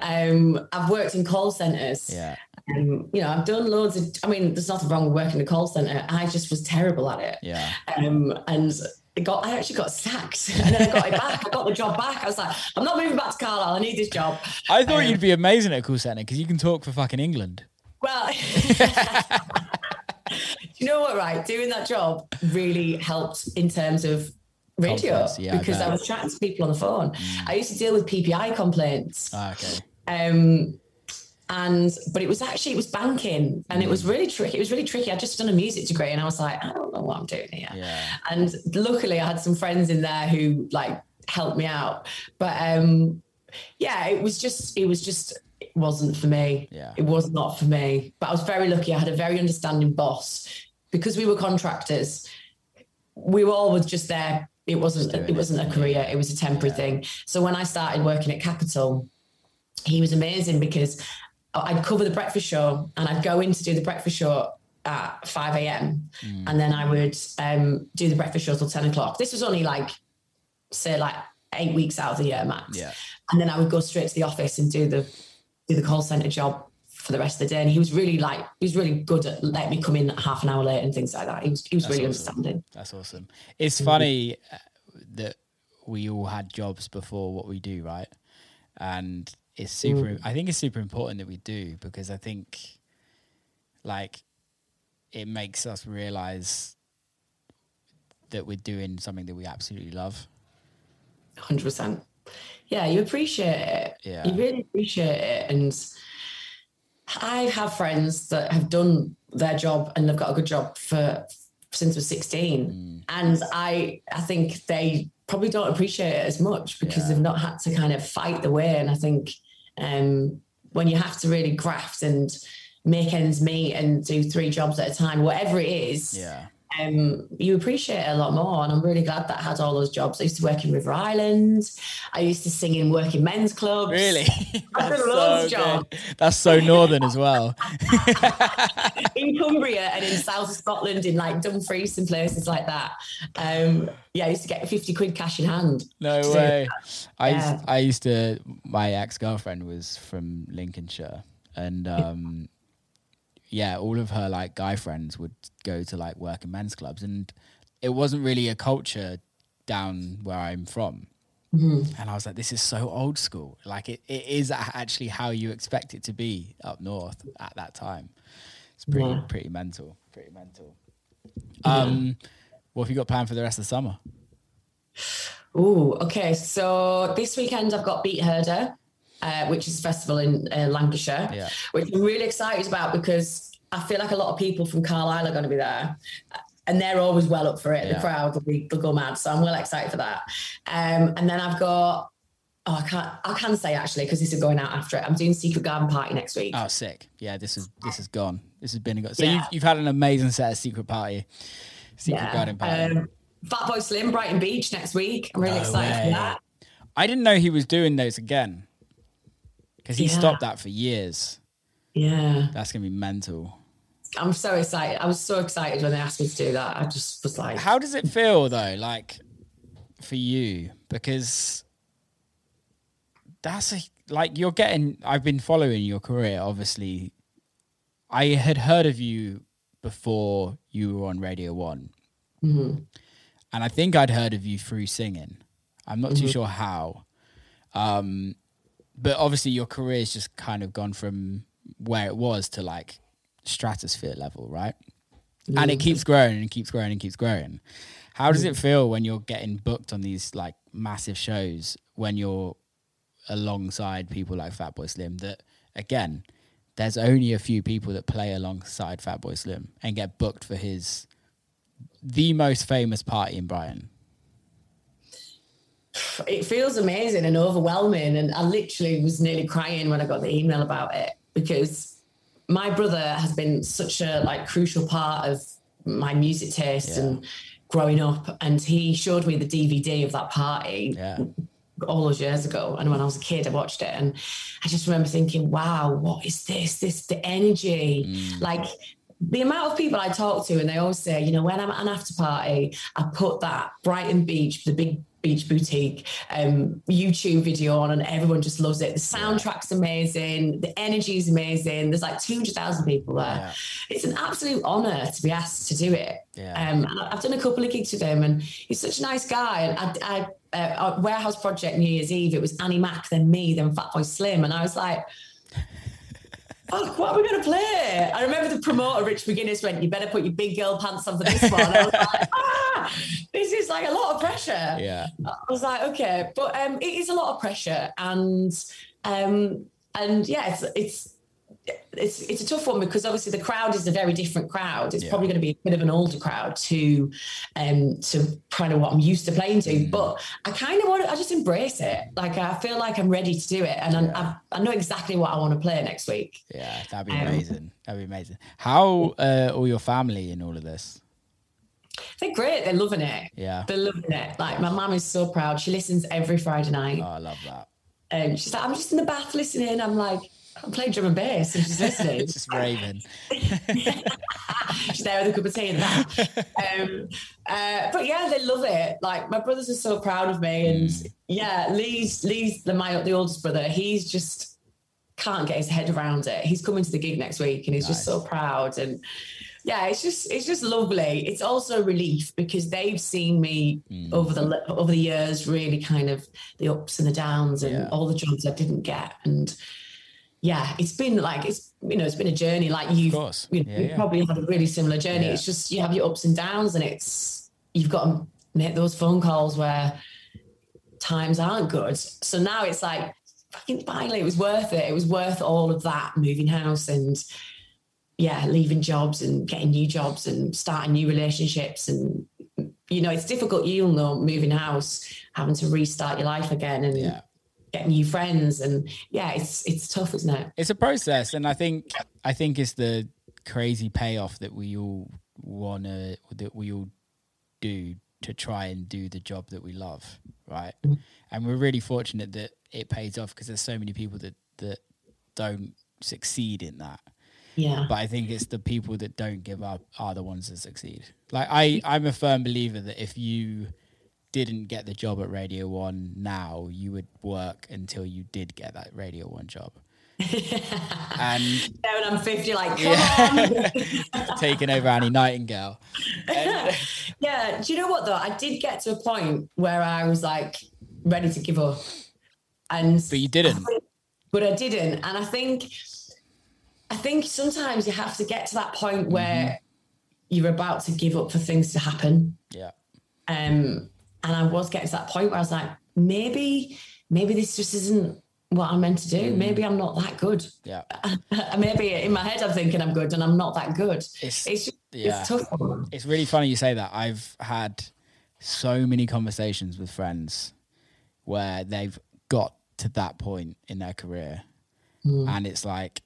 Um, I've worked in call centres. Yeah. Um, you know, I've done loads of. I mean, there's nothing wrong with working in a call centre. I just was terrible at it. Yeah. Um, and I got, I actually got sacked, and then I got it back. I got the job back. I was like, I'm not moving back to Carlisle. I need this job. I thought Um, you'd be amazing at a call center because you can talk for fucking England. Well, you know what? Right, doing that job really helped in terms of radio yeah, because I, bet. was chatting to people on the phone. I used to deal with PPI complaints, Ah, okay. um, and but it was actually it was banking, and it was Mm. really tricky. It was really tricky. i'd just done a music degree, and I was like, I don't know what I'm doing here. Yeah. And luckily, I had some friends in there who like helped me out. But um, yeah, it was just, it was just, it wasn't for me. Yeah. It was not for me. But I was very lucky. I had a very understanding boss because we were contractors. We were all just there. It wasn't. It wasn't a career. It was a temporary thing. So when I started working at Capital, he was amazing because I'd cover the breakfast show and I'd go in to do the breakfast show at 5 a.m. And then I would um, do the breakfast show till 10 o'clock. This was only like, say, like eight weeks out of the year max. Yeah. And then I would go straight to the office and do the do the call center job for the rest of the day. And he was really like, he was really good at letting me come in half an hour late and things like that. He was he was That's really awesome. understanding. That's awesome. It's funny uh, that we all had jobs before what we do, right? And it's super. I think it's super important that we do because I think, like, it makes us realize that we're doing something that we absolutely love. hundred percent. Yeah, you appreciate it. Yeah. You really appreciate it. And I have friends that have done their job and they've got a good job for since I was 16. And I I think they probably don't appreciate it as much because Yeah. they've not had to kind of fight the way. And I think um, when you have to really graft and make ends meet and do three jobs at a time, whatever it is, Yeah. Um, you appreciate it a lot more. And I'm really glad that I had all those jobs. I used to work in River Island. I used to sing in working men's clubs. Really? That's done loads of so jobs. That's so northern as well. in Cumbria and in south Scotland, in like Dumfries and places like that. Um, yeah, I used to get 50 quid cash in hand. No way. I Yeah. used, I used to. My ex girlfriend was from Lincolnshire, and um, yeah, all of her like guy friends would go to like work in men's clubs, and it wasn't really a culture down where I'm from. Mm-hmm. And I was like, this is so old school. Like it, it is actually how you expect it to be up north at that time. It's pretty Yeah. pretty mental. Pretty mental. Um, what have you got planned for the rest of the summer? Oh, okay. So this weekend I've got Beat Herder, uh, which is a festival in uh, Lancashire, Yeah. which I'm really excited about because I feel like a lot of people from Carlisle are going to be there. And they're always well up for it. Yeah. The crowd will be they'll go mad. So I'm well excited for that. Um, and then I've got oh I can't I can say actually because this is going out after it. I'm doing Secret Garden Party next week. Oh, sick! Yeah, this is this is gone. This has been a go. So Yeah. you've you've had an amazing set of secret party, secret garden party. Um, Fatboy Slim, Brighton Beach next week. I'm really No excited way. for that. I didn't know he was doing those again because he Yeah. stopped that for years. Yeah. That's gonna be mental. I'm so excited. I was so excited when they asked me to do that. I just was like, How does it feel though, like for you? Because that's a, like you're getting. I've been following your career. Obviously, I had heard of you before you were on Radio One, mhm. and I think I'd heard of you through singing. I'm not too sure how, um, but obviously your career's just kind of gone from where it was to like stratosphere level, right? and it keeps growing and keeps growing and keeps growing. How does it feel when you're getting booked on these like massive shows when you're alongside people like Fatboy Slim? That again, there's only a few people that play alongside Fatboy Slim and get booked for his the most famous party in Brighton. It feels amazing and overwhelming. And I literally was nearly crying when I got the email about it because my brother has been such a like crucial part of my music taste Yeah. and growing up. And he showed me the DVD of that party Yeah, all those years ago. And when I was a kid, I watched it and I just remember thinking, wow, what is this? This, the energy. Mm. Like the amount of people I talk to, and they always say, you know, when I'm at an after party, I put that Brighton Beach, the big beach boutique um, YouTube video on, and everyone just loves it. The soundtrack's amazing, the energy is amazing. There's like 200,000 people there. yeah, It's an absolute honor to be asked to do it. yeah. Um, I've done a couple of gigs with him, and he's such a nice guy. And I, I uh, warehouse project New Year's Eve, it was Annie Mac, then me, then Fatboy Slim, and I was like. Fuck, what are we going to play? I remember the promoter, Rich McGuinness, went, You better put your big girl pants on for this one. I was like, Ah, this is like a lot of pressure. yeah, I was like, okay, but um, it is a lot of pressure, and um, and yeah, it's it's it's it's a tough one because obviously the crowd is a very different crowd. It's Yeah. probably going to be a bit of an older crowd to um to kind of what I'm used to playing to. Mm. But I kind of want to, I just embrace it. Like I feel like I'm ready to do it, and I, I, I know exactly what I want to play next week. yeah. That'd be Um, amazing. That'd be amazing. How uh, all your family in all of this? They're great. They're loving it. Yeah. They're loving it. Like my mum is so proud. She listens every Friday night. Oh, I love that. And she's like, I'm just in the bath listening. I'm like, I play drum and bass and she's listening. it's just raving. she's there with a cup of tea in the back. Um, uh, but yeah, they love it. Like my brothers are so proud of me, and mm. yeah, Lee's Lee's the my the oldest brother. He's just can't get his head around it. He's coming to the gig next week, and he's nice. just so proud and yeah, it's just it's just lovely. It's also relief because they've seen me mm. over the over the years, really kind of the ups and the downs and yeah. all the jobs I didn't get, and yeah, it's been like it's you know it's been a journey. Like you've you know, yeah, yeah. probably had a really similar journey. It's just you have your ups and downs, and it's you've got to make those phone calls where times aren't good. So now it's like fucking finally, it was worth it. It was worth all of that moving house and yeah, leaving jobs and getting new jobs and starting new relationships. And, you know, it's difficult, you'll know, moving house, having to restart your life again and yeah. Get new friends. And yeah, it's, it's tough, isn't it? It's a process. And I think, I think it's the crazy payoff that we all want to, that we all do to try and do the job that we love. Right. Mm-hmm. And we're really fortunate that it pays off because there's so many people that, that don't succeed in that yeah. But I think it's the people that don't give up are the ones that succeed. Like I, I'm a firm believer that if you didn't get the job at Radio One now, you would work until you did get that Radio One job. and yeah, when I'm 50, like, yeah. taking over Annie Nightingale. And, yeah. Do you know what though? I did get to a point where I was like ready to give up. And but you didn't. I but I didn't. And I think I think sometimes you have to get to that point where mm-hmm. you're about to give up for things to happen. Yeah. Um, and I was getting to that point where I was like, maybe, maybe this just isn't what I'm meant to do. Mm. Maybe I'm not that good. Yeah. maybe in my head I'm thinking I'm good and I'm not that good. It's, it's just, yeah. it's tough. It's really funny you say that. I've had so many conversations with friends where they've got to that point in their career mm. and it's like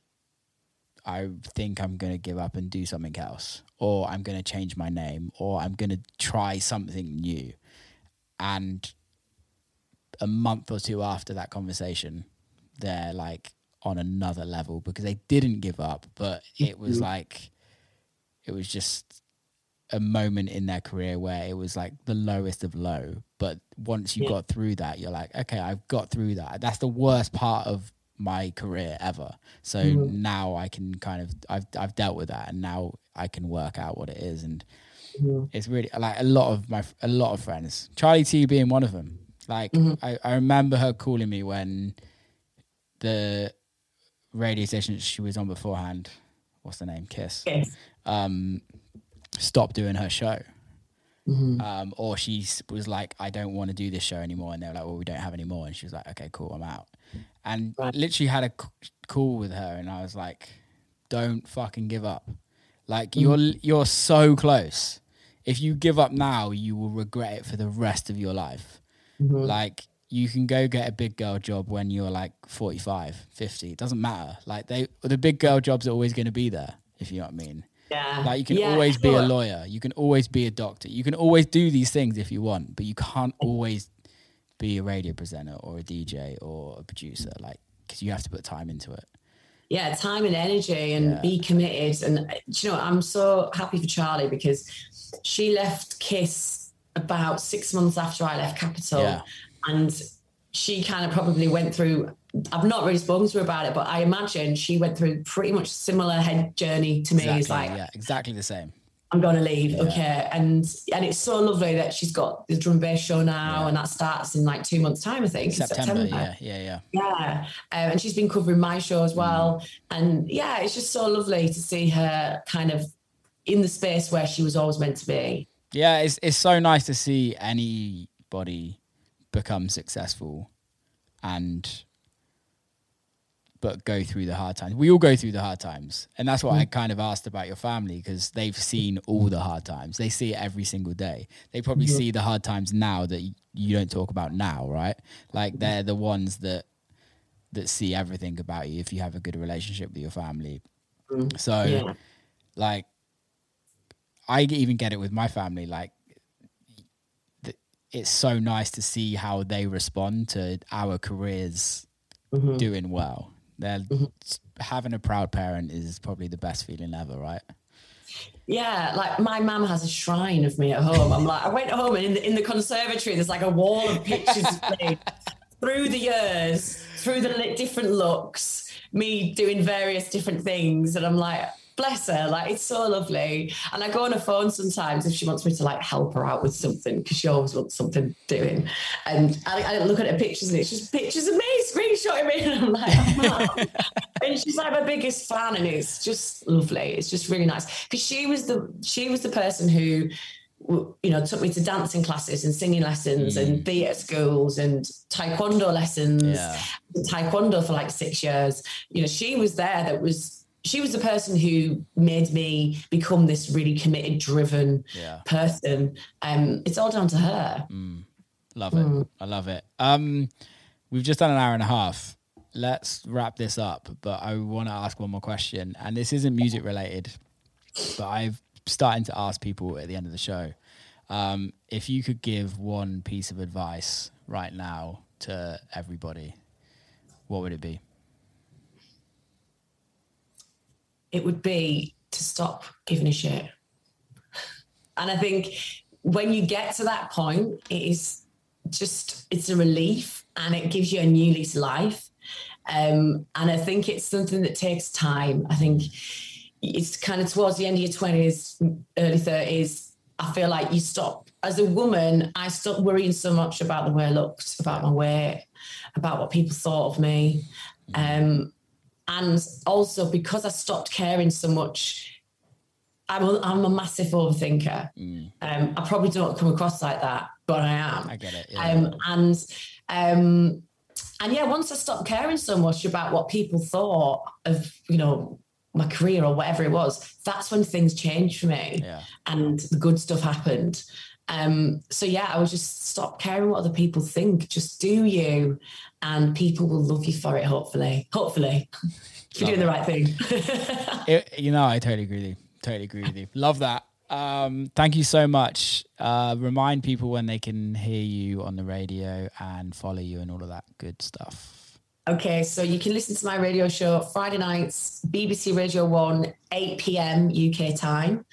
I think I'm going to give up and do something else, or I'm going to change my name, or I'm going to try something new. And a month or two after that conversation, they're like on another level because they didn't give up, but it was mm-hmm. like, it was just a moment in their career where it was like the lowest of low. But once you yeah. got through that, you're like, okay, I've got through that. That's the worst part of my career ever. So mm-hmm. now I can kind of I've I've dealt with that, and now I can work out what it is, and mm-hmm. it's really like a lot of my a lot of friends, Charlie Tee being one of them. Like mm-hmm. I, I remember her calling me when the radio station she was on beforehand, what's the name, Kiss, yes. um, stopped doing her show. Mm-hmm. Um, or she was like, I don't want to do this show anymore. And they were like, well, we don't have any more. And she was like, okay, cool, I'm out and right. literally had a call with her, and I was like, "Don't fucking give up. Like mm. you're you're so close. If you give up now, you will regret it for the rest of your life. Mm-hmm. Like." You can go get a big girl job when you're like 45, 50. It doesn't matter. Like they, the big girl jobs are always going to be there, if you know what I mean. Yeah. Like you can yeah, always sure. be a lawyer. You can always be a doctor. You can always do these things if you want, but you can't always be a radio presenter or a DJ or a producer, like because you have to put time into it. Yeah, time and energy, and yeah. be committed. And uh, you know, I'm so happy for Charlie because she left Kiss about six months after I left Capital, yeah. and she kind of probably went through. I've not really spoken to her about it, but I imagine she went through pretty much similar head journey to me. Exactly, it's like yeah, exactly the same. I'm going to leave. Yeah. Okay. And and it's so lovely that she's got the drum bass show now, yeah. and that starts in like two months' time, I think. September. September. Yeah, yeah, yeah. Yeah. Um, and she's been covering my show as well. Mm. And yeah, it's just so lovely to see her kind of in the space where she was always meant to be. Yeah, it's it's so nice to see anybody become successful and but go through the hard times. We all go through the hard times. And that's what mm. I kind of asked about your family because they've seen all the hard times. They see it every single day. They probably mm-hmm. see the hard times now that you don't talk about now, right? Like they're the ones that that see everything about you if you have a good relationship with your family. Mm. So yeah. like I even get it with my family like it's so nice to see how they respond to our careers mm-hmm. doing well They're Mm-hmm. having a proud parent is probably the best feeling ever, right? Yeah, like my mum has a shrine of me at home. I'm like, I went home and in the, in the conservatory, there's like a wall of pictures of me through the years, through the different looks, me doing various different things. And I'm like, bless her, like it's so lovely. And I go on her phone sometimes if she wants me to like help her out with something because she always wants something doing. And I, I look at her pictures and it's just pictures of me screenshotting me. And I'm like, and she's like my biggest fan and it's just lovely it's just really nice because she was the she was the person who you know took me to dancing classes and singing lessons and mm. theatre schools and taekwondo lessons Yeah. taekwondo for like six years you know she was there that was she was the person who made me become this really committed driven Yeah. person um it's all down to her Love it. I love it. Um, we've just done an hour and a half. Let's wrap this up, but I want to ask one more question, and this isn't music related, but I've starting to ask people at the end of the show um, if you could give one piece of advice right now to everybody, what would it be? It would be to stop giving a shit. And I think when you get to that point, it is just it's a relief and it gives you a new lease life. Um, and I think it's something that takes time. I think it's kind of towards the end of your twenties, early thirties. I feel like you stop as a woman. I stopped worrying so much about the way I looked, about my weight, about what people thought of me. Um, and also because I stopped caring so much, I'm a, I'm a massive overthinker. Um, I probably don't come across like that, but I am. I get it. Yeah. Um, and um, and yeah, once I stopped caring so much about what people thought of, you know, my career or whatever it was, that's when things changed for me yeah. and the good stuff happened. Um, so yeah, I would just stop caring what other people think. Just do you, and people will love you for it. Hopefully, hopefully, you're doing the right thing. It, you know, I totally agree with you. Totally agree with you. Love that. Um, thank you so much. Uh, remind people when they can hear you on the radio and follow you and all of that good stuff. Okay, so you can listen to my radio show Friday nights, BBC Radio One, 8 p.m. UK time.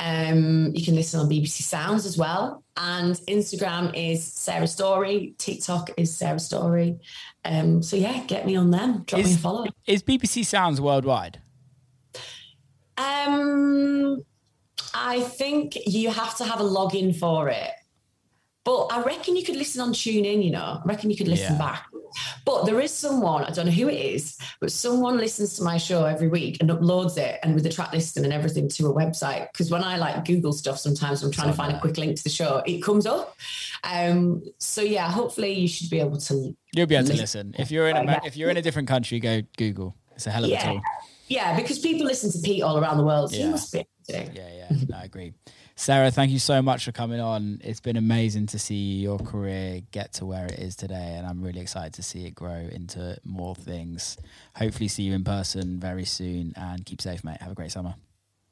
Um, you can listen on BBC Sounds as well. And Instagram is Sarah Story. TikTok is Sarah Story. Um, so yeah, get me on them. Drop me a Is, follow. is BBC Sounds worldwide? Um, I think you have to have a login for it. But I reckon you could listen on TuneIn, you know. I reckon you could listen Yeah. back. But there is someone, I don't know who it is, but someone listens to my show every week and uploads it and with the track listing and everything to a website. Because when I like Google stuff, sometimes I'm trying to find a quick link to the show, it comes up. Um, so yeah, hopefully you should be able to You'll be able to Listen. listen. If you're in a, Yeah. if you're in a different country, go Google. It's a hell of a tool. yeah, because people listen to Pete all around the world. So Yeah. you must be. Yeah, yeah, no, I agree. Sarah, thank you so much for coming on. It's been amazing to see your career get to where it is today, and I'm really excited to see it grow into more things. Hopefully, see you in person very soon, and keep safe, mate. Have a great summer.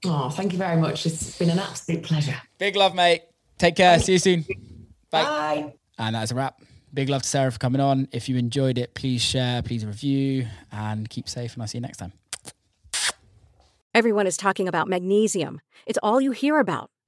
Oh, thank you very much. It's been an absolute pleasure. Big love, mate. Take care. See you soon. Bye. Bye. And that's a wrap. Big love to Sarah for coming on. If you enjoyed it, please share, please review, and keep safe. And I'll see you next time. Everyone is talking about magnesium. It's all you hear about.